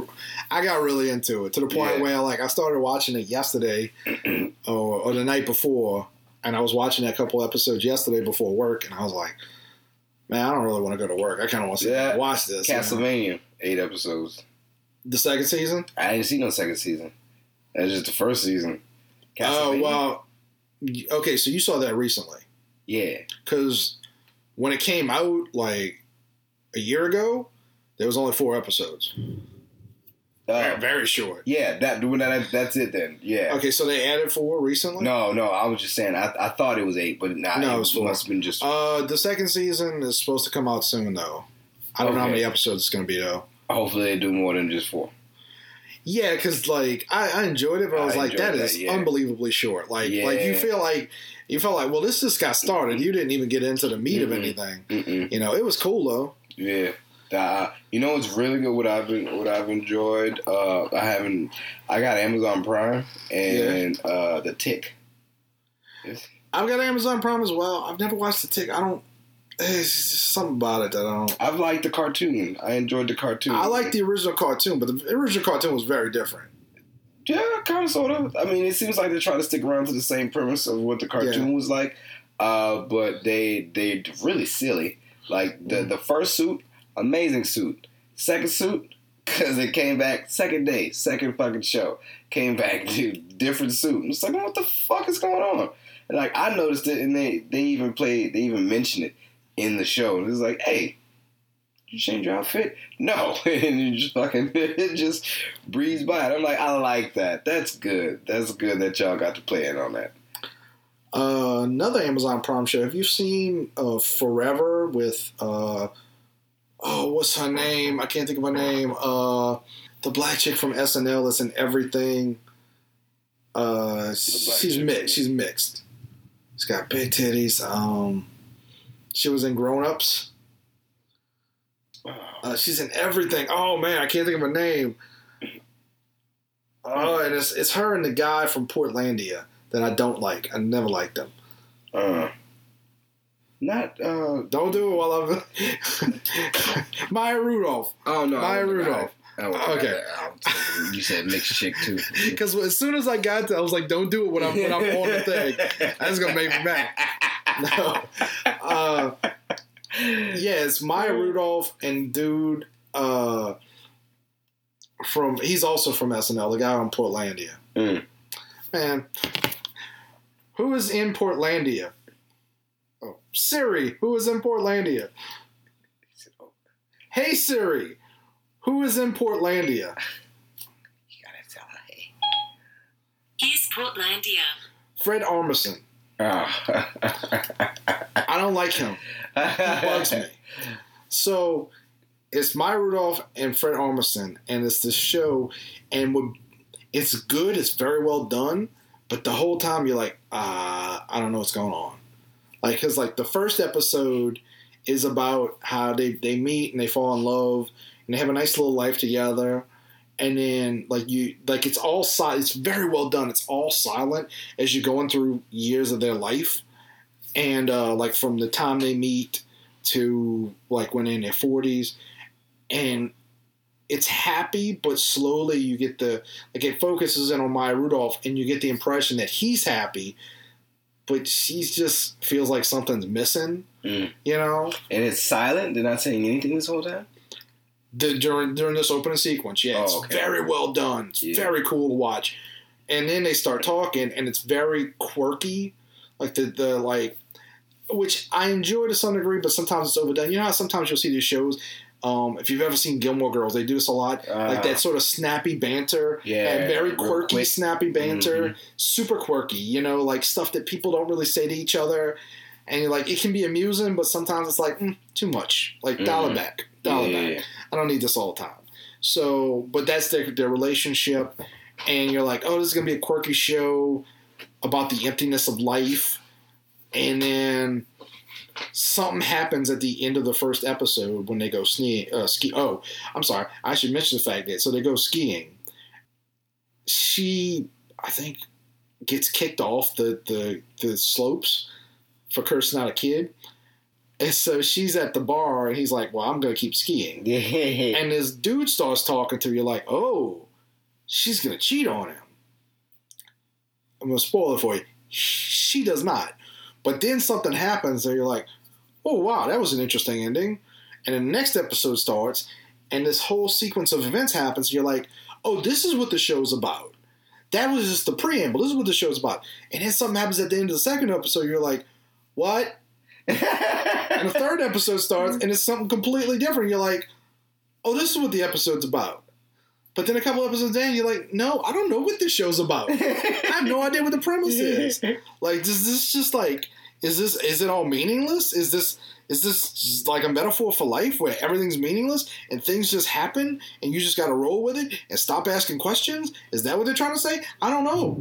I got really into it to the point Yeah. where like I started watching it yesterday or, or the night before, and I was watching a couple episodes yesterday before work, and I was like, man, I don't really want to go to work. I kind of want to Yeah. watch this. you know? Castlevania, eight episodes. The second season? I didn't see no second season. That's just the first season. Oh Castlevania. well, okay. So you saw that recently Yeah. because when it came out like a year ago, there was only four episodes. Uh, Very short. yeah, that, that that's it then. Yeah. Okay, so they added four recently. No, no, I was just saying. I, I thought it was eight, but nah, No, it it was four. must have been just. Uh, the second season is supposed to come out soon, though. I don't know how many episodes it's going to be, though. hopefully, they do more than just four. Yeah, because like I, I enjoyed it, but I was I like, that that, is yeah. unbelievably short. Like, like you feel like you felt like, well, this just got started. You didn't even get into the meat of Mhm. anything. Mm-mm. You know, it was cool though. Yeah. Uh, you know what's really good? What I've been, what I've enjoyed. Uh, I haven't. I got Amazon Prime and uh, the Tick. It's- I've got Amazon Prime as well. I've never watched the Tick. I don't. It's something about it that I don't. I've liked the cartoon. I enjoyed the cartoon. I like the original cartoon, but the original cartoon was very different. Yeah, kind of, sort of. I mean, it seems like they're trying to stick around to the same premise of what the cartoon Yeah. was like, uh, but they they really silly. Like the Mm-hmm. the first suit, amazing suit. Second suit, because it came back second day, second fucking show, came back to different suit. It's like, what the fuck is going on? And like I noticed it, and they they even played, they even mentioned it in the show. And was like, hey. You change your outfit? No, and you just fucking it just breezed by. And I'm like, I like that. That's good. That's good that y'all got to play in on that. Uh, another Amazon Prime show. Have you seen uh, Forever with uh, oh, what's her name? I can't think of her name. Uh, the black chick from SNL that's in everything. Uh, she's chick. mixed. She's mixed. She's got big titties. Um, she was in Grown Ups. Uh, she's in everything. Oh man, I can't think of her name. Oh, and it's it's her and the guy from Portlandia that I don't like. I never liked them. Uh, not. Uh, Don't do it while I'm Maya Rudolph. oh no, Maya Rudolph. have- I wouldn't Okay. You said mixed chick too. Because as soon as I got to, I was like, "Don't do it when I'm when I'm on the thing." That's gonna make me mad. No. Uh, yeah, it's Maya Rudolph and dude uh, from he's also from SNL, the guy on Portlandia. Mm. Man, who is in Portlandia? Siri, who is in Portlandia? Hey Siri, who is in Portlandia? You gotta tell her, hey. Here's Portlandia. Fred Armisen. Oh. I don't like him. He bugs me. So it's Maya Rudolph and Fred Armisen, and it's this show, and it's good. It's very well done, but the whole time you're like, uh, I don't know what's going on. Like, cause like the first episode is about how they they meet and they fall in love and they have a nice little life together. And then, like you, like it's all. It's very well done. It's all silent as you're going through years of their life, and uh, like from the time they meet to like when they're in their forties, and it's happy, but slowly you get the like it focuses in on Maya Rudolph, and you get the impression that he's happy, but she's just feels like something's missing. Mm. You know, and it's silent. They're not saying anything this whole time. the, during during this opening sequence. Yeah, it's Oh, okay. very well done. It's Yeah. very cool to watch. And then they start talking, and it's very quirky, like the the like, which I enjoy to some degree, but sometimes it's overdone. You know how sometimes you'll see these shows. Um, if you've ever seen Gilmore Girls, they do this a lot, like Ah. that sort of snappy banter, Yeah, and very quirky, snappy banter, Mhm. super quirky. You know, like stuff that people don't really say to each other, and you're like, it can be amusing, but sometimes it's like mm, too much. Like dial it Mhm. back, it yeah, back. I don't need this all the time. So, but that's their their relationship, and you're like, oh, this is gonna be a quirky show about the emptiness of life, and then something happens at the end of the first episode when they go ski. Uh, ski. Oh, I'm sorry, I should mention the fact that so they go skiing. She, I think, gets kicked off the the the slopes for cursing out a kid. And so she's at the bar, and he's like, "Well, I'm gonna keep skiing." And this dude starts talking to you like, oh, she's gonna cheat on him. I'm gonna spoil it for you. She does not. But then something happens and you're like, oh wow, that was an interesting ending. And the next episode starts, and this whole sequence of events happens. You're like, oh, this is what the show's about. That was just the preamble. This is what the show's about. And then something happens at the end of the second episode. You're like, what? And the third episode starts, and it's something completely different. You're like, oh, this is what the episode's about. But then a couple episodes in, you're like, no, I don't know what this show's about. I have no idea what the premise is. Like, does this is just like, is this, is it all meaningless? Is this, is this like a metaphor for life where everything's meaningless and things just happen and you just got to roll with it and stop asking questions? Is that what they're trying to say? I don't know.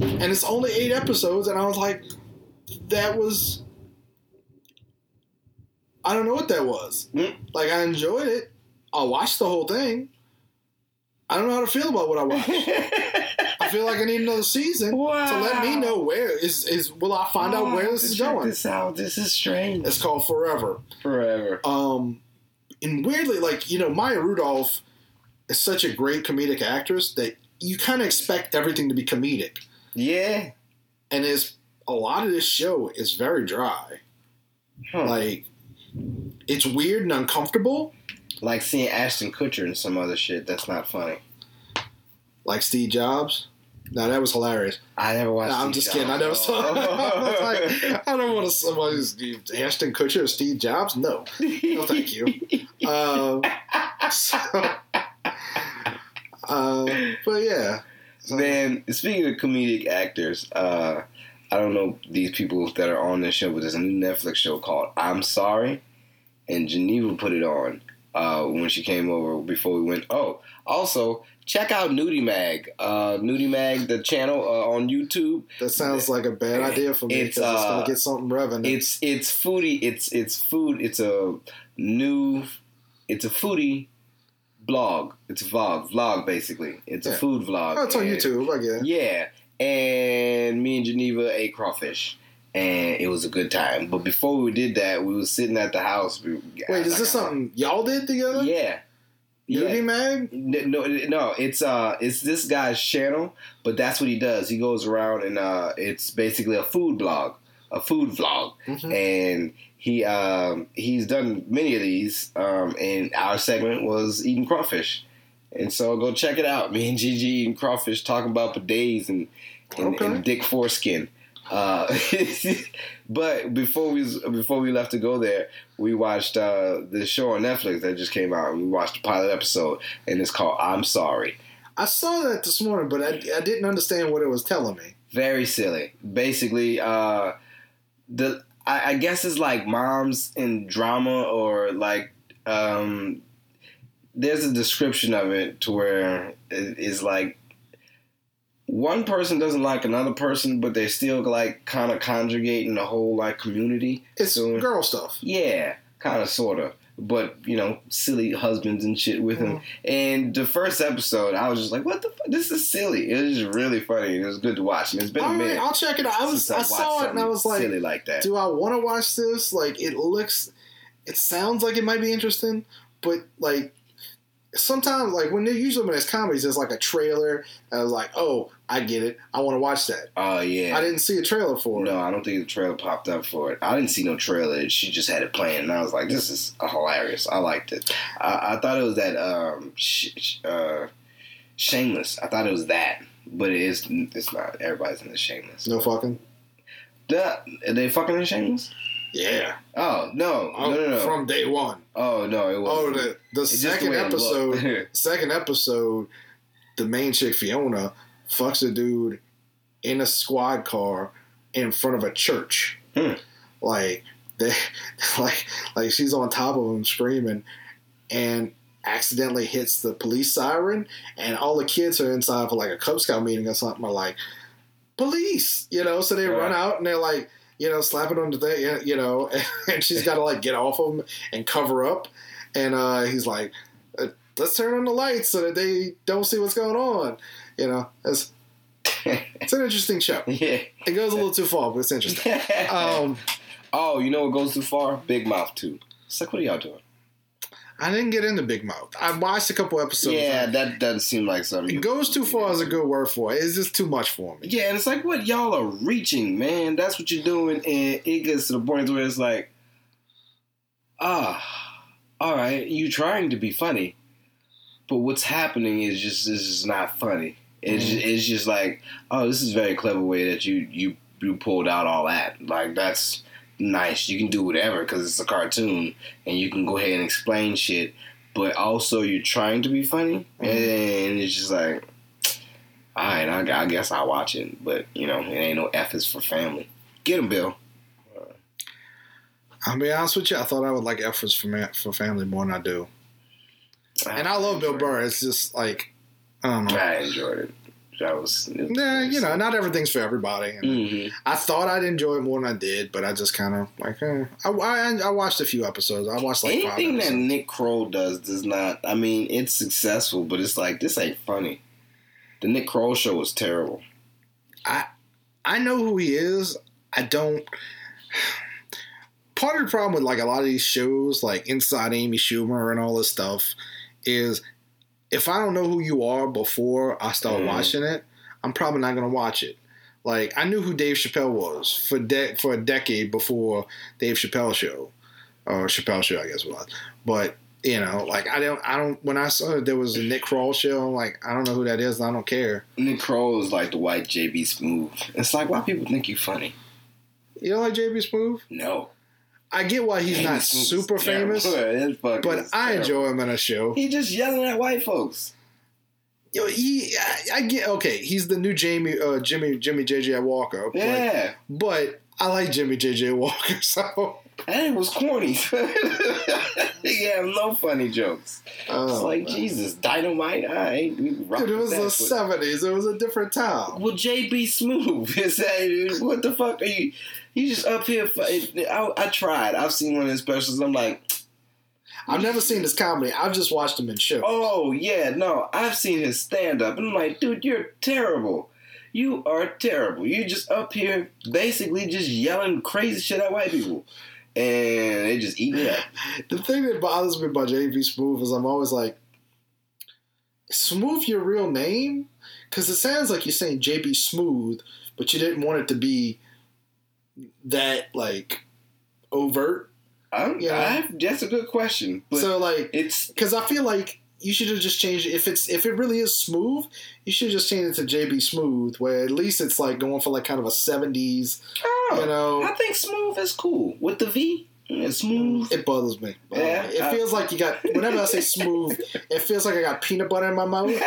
And it's only eight episodes, and I was like, that was. I don't know what that was. Mm. Like I enjoyed it. I watched the whole thing. I don't know how to feel about what I watched. I feel like I need another season. So let me know where is is will I find out where this is Check going? This out. This is strange. It's called Forever. Forever. Um and weirdly, like, you know, Maya Rudolph is such a great comedic actress that you kind of expect everything to be comedic. Yeah. And is a lot of this show is very dry. Huh. Like it's weird and uncomfortable, Like seeing Ashton Kutcher and some other shit. That's not funny. like Steve Jobs. No, that was hilarious. I never watched. No, I'm just kidding. I never saw. I, like, I don't want to. Somebody Ashton Kutcher or Steve Jobs. No, no, thank you. Uh, so, uh, but yeah, Man, speaking of comedic actors, uh, I don't know these people that are on this show, but there's a new Netflix show called I'm Sorry, and Geneva put it on uh, when she came over before we went. Oh, also check out Nudie Mag, uh, Nudie Mag, the channel uh, on YouTube. that sounds like a bad idea for me It's, because it's, uh, gonna get something revenue. It's it's foodie. It's it's food. It's a new. It's a foodie blog. It's a vlog. Vlog basically. It's a food vlog. oh, it's on and- YouTube. I guess. Yeah, and me and Geneva ate crawfish, and it was a good time. But before we did that, we were sitting at the house. We, Wait, is this something y'all did together? Yeah. Nudie Yeah. Mag. No, no, it's uh, it's this guy's channel, but that's what he does. He goes around and uh, it's basically a food blog, a food vlog, Mhm. and he um, he's done many of these. Um, and our segment was eating crawfish, and so go check it out. Me and Gigi eating crawfish, talking about bidets and and, Okay. and dick foreskin. Uh, but before we before we left to go there, we watched uh, the show on Netflix that just came out. and We watched the pilot episode, and it's called "I'm Sorry." I saw that this morning, but I, I didn't understand what it was telling me. Very silly. Basically, uh, the I, I guess it's like moms in drama or like um, there's a description of it to where it is like one person doesn't like another person, but they're still like kind of conjugating the whole like community. It's So- girl stuff. Yeah, kind of, sort of. But you know, silly husbands and shit with him. Mm-hmm. And the first episode, I was just like, "What the? fuck? This is silly." It was just really funny. It was good to watch. And it's been a All right, minute. I'll check it out. I was I I've saw it and I was like, silly like that. do I want to watch this? Like, it looks, it sounds like it might be interesting, but like, sometimes like when they usually when it's comedies, there's like a trailer. And I was like, oh, I get it. I want to watch that. Oh yeah. I didn't see a trailer for it. No, I don't think the trailer popped up for it. I didn't see no trailer. She just had it playing, and I was like, "This is hilarious." I liked it. I, I thought it was that um, sh- sh- uh, Shameless. I thought it was that, but it is. It's not. Everybody's in the Shameless. No fucking. Duh, are they fucking in Shameless? Yeah. Oh no, Oh, no, no, no. From day one. oh no, it was. Oh, the the second it episode. second episode, the main chick Fiona fucks a dude in a squad car in front of a church. Hmm. Like they, like like she's on top of him screaming, and accidentally hits the police siren, and all the kids are inside for like a Cub Scout meeting or something. Are like, police, you know. So they run out and they're like. You know, slapping on the thing, you know, and she's got to like get off of him and cover up. And uh, he's like, let's turn on the lights so that they don't see what's going on. You know, it's it's an interesting show. yeah. It goes a little too far, but it's interesting. Um, oh, you know what goes too far? Big Mouth too. It's like, what are y'all doing? I didn't get into Big Mouth. I watched a couple episodes. yeah, that doesn't seem like something. it goes too far is a good word for it. It's just too much for me. Yeah, and it's like what y'all are reaching, man. That's what you're doing, and it gets to the point where it's like, ah, all right, you trying to be funny, but what's happening is just this is not funny. It's Mhm. just, it's just like, oh, this is a very clever way that you you you pulled out all that. Like that's nice. You can do whatever because it's a cartoon, and you can go ahead and explain shit. But also, you're trying to be funny, and it's just like, all right, I, I guess I'll watch it. But you know, it ain't no F is for family. Get him, Bill. I'll be honest with you. I thought I would like F is for ma- for family more than I do. And I love Bill Burr. It's just like I don't know. I enjoyed it. That was, Yeah, you know, not everything's for everybody. Mhm. I thought I'd enjoy it more than I did, but I just kind of like eh. I, I I watched a few episodes. I watched like five Anything that. Nick Kroll does does not. I mean, it's successful, but it's like this ain't funny. The Nick Kroll show was terrible. I I know who he is. I don't. Part of the problem with like a lot of these shows, like Inside Amy Schumer and all this stuff, is if I don't know who you are before I start Mhm. watching it, I'm probably not going to watch it. Like I knew who Dave Chappelle was for de- for a decade before Dave Chappelle show, or Chappelle show, I guess it was. But you know, like I don't, I don't. When I saw there was a Nick Kroll show, I'm like, I don't know who that is. I don't care. Nick Kroll is like the white JB Smoove. It's like why people think you funny. You don't like JB Smoove. No, I get why he's not super famous, but I enjoy him in a show. He just yelling at white folks. Yo, he, I, I get okay. He's the new Jamie, uh, Jimmy, Jimmy JJ Walker. but- Yeah, but, I like Jimmy JJ Walker. So and it was corny. he had no funny jokes. It's oh, like man. Jesus, dynamite. I ain't dude, it was the seventies. It was a different time. Well, JB Smoove is that, what the fuck are you? You just up here. For, I, I tried. I've seen one of his specials. I'm like, I've never seen his comedy. I've just watched him in shows. oh yeah, no. I've seen his stand up, and I'm like, dude, you're terrible. You are terrible. You just up here basically just yelling crazy shit at white people, and they just eat it up. The thing that bothers me about JB Smoove is I'm always like, Smoove your real name? Because it sounds like you're saying JB Smooth, but you didn't want it to be that like overt. I'm, Yeah. I, that's a good question, but so like, it's because I feel like you should have just changed if it's if it really is smooth, you should just change it to JB Smooth, where at least it's like going for like kind of a seventies. Oh, You know- I think Smoove is cool with the V. Yeah, smooth. It bothers me. Uh, Yeah, it I- feels like you got whenever I say smooth, it feels like I got peanut butter in my mouth.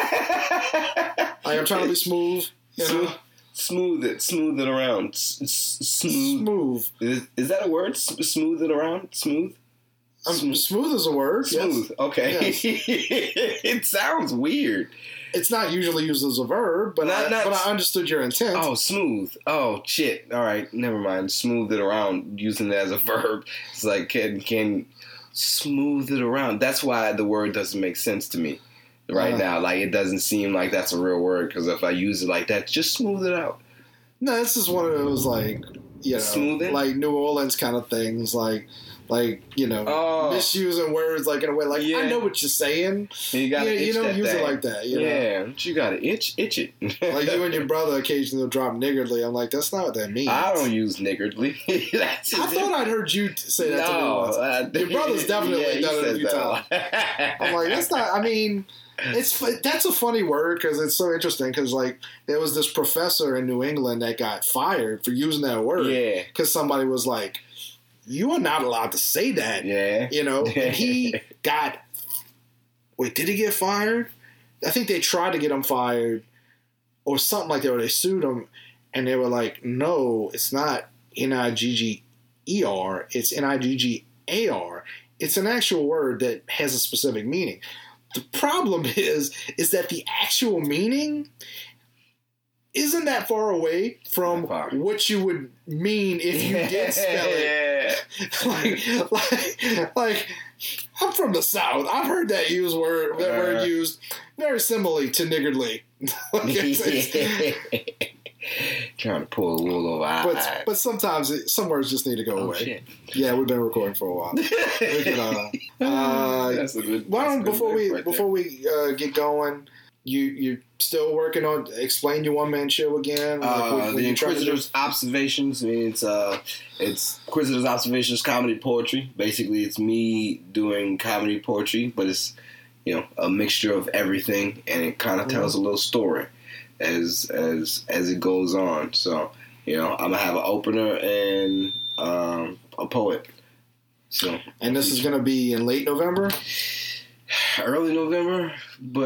Like I'm trying to be smooth. You know? Smooth, it, smooth it around. S- s- smooth. Smooth. Is, is that a word? S- smooth it around. Smooth. Um, Smooth. smooth is a word. yes. Smooth. Okay. it sounds weird. It's not usually used as a verb, but Not- I, not- but I understood your intent. Oh, smooth. Oh, shit. All right, never mind. Smooth it around, using it as a verb. It's like can can smooth it around. That's why the word doesn't make sense to me right Uh. now. Like it doesn't seem like that's a real word because if I use it like that, just smooth it out. No, this is one of those like you know, Smoothing? like New Orleans kind of things, like like you know, Oh. misusing words like in a way like Yeah. I know what you're saying. You gotta Yeah, you don't use it like that, you know? yeah, but you gotta itch, itch it. Like you and your brother occasionally will drop niggardly. I'm like, that's not what that means. I don't use niggardly. I thought I'd heard you say that to me no, once. uh, Your brother's definitely yeah, done it a few that times. I'm like, that's not. I mean, it's that's a funny word because it's so interesting. Because like there was this professor in New England that got fired for using that word. Yeah. Because somebody was like, "You are not allowed to say that." Yeah. You know, and he got. Wait, did he get fired? I think they tried to get him fired, or something like that. Or they sued him, and they were like, "No, it's not N I G G E R. It's N I G G A R. It's an actual word that has a specific meaning." The problem is, is that the actual meaning isn't that far away from far. what you would mean if you did spell it like, like, like, I'm from the South. I've heard that used word, that Uh. word used very similarly to niggardly. Like, it's- it's- Trying to pull a wool over our but eyes. but sometimes it, some words just need to go oh, away. shit. Yeah, we've been recording for a while. We can, uh, uh, That's a good. why don't before we right before we uh, get going, you you still working on explain your one man show again? Like, Uh, the to do- Inquisitor's observations. I mean, it's uh, it's Inquisitor's observations, comedy poetry. Basically, it's me doing comedy poetry, but it's you know a mixture of everything, and it kind of tells a little story as as as it goes on. So you know, I'm gonna have an opener and um, a poet. So and this is to be in late November. Early November, but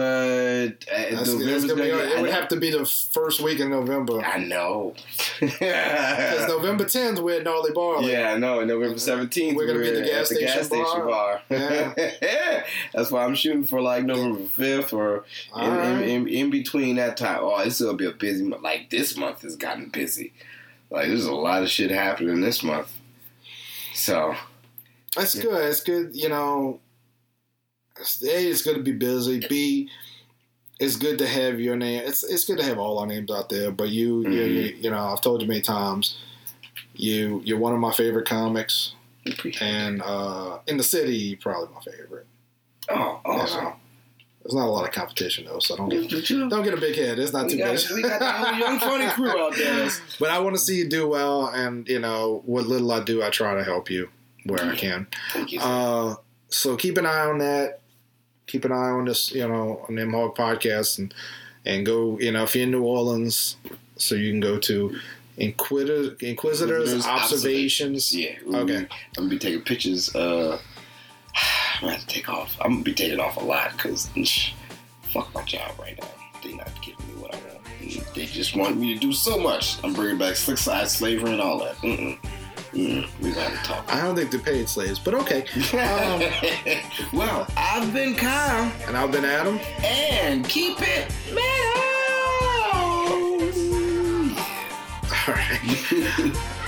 uh, That's, November's that's gonna gonna get- it would know- have to be the first week in November. I know. Because November 10th, we're at Gnarly Barley. Yeah, I know. November seventeenth, We're gonna be at the gas station bar. That's why I'm shooting for like November fifth or in, in, in, in between that time. Oh, this will be a busy month. Like this month has gotten busy. Like there's a lot of shit happening this month. So That's good. It's good, you know. A, it's going to be busy. B, it's good to have your name. It's it's good to have all our names out there. But you, you, Mhm. you, you know, I've told you many times, you you're one of my favorite comics, and uh, in the city, probably my favorite. Oh, You awesome. know? There's not a lot of competition though, so don't get don't get a big head. It's not We too got, big. we got the whole young funny crew out there. But I want to see you do well, and you know what little I do, I try to help you where I can. Thank you. Uh, so keep an eye on that. Keep an eye on this, you know, on MHOG podcast, and and go, you know, if you're in New Orleans, so you can go to Inquisitor, Inquisitors Inquisitors Observations. Yeah. Okay. I'm gonna be taking pictures. Uh, I'm gonna have to take off. I'm gonna be taking off a lot because fuck my job right now. They're not giving me what I want. They just want me to do so much. I'm bringing back slick side slavery and all that. Mm-mm. Mm-mm. We gotta talk. I don't think they're paid slaves, but okay. Um, well, I've been Kyle, and I've been Adam. and keep it metal. All right.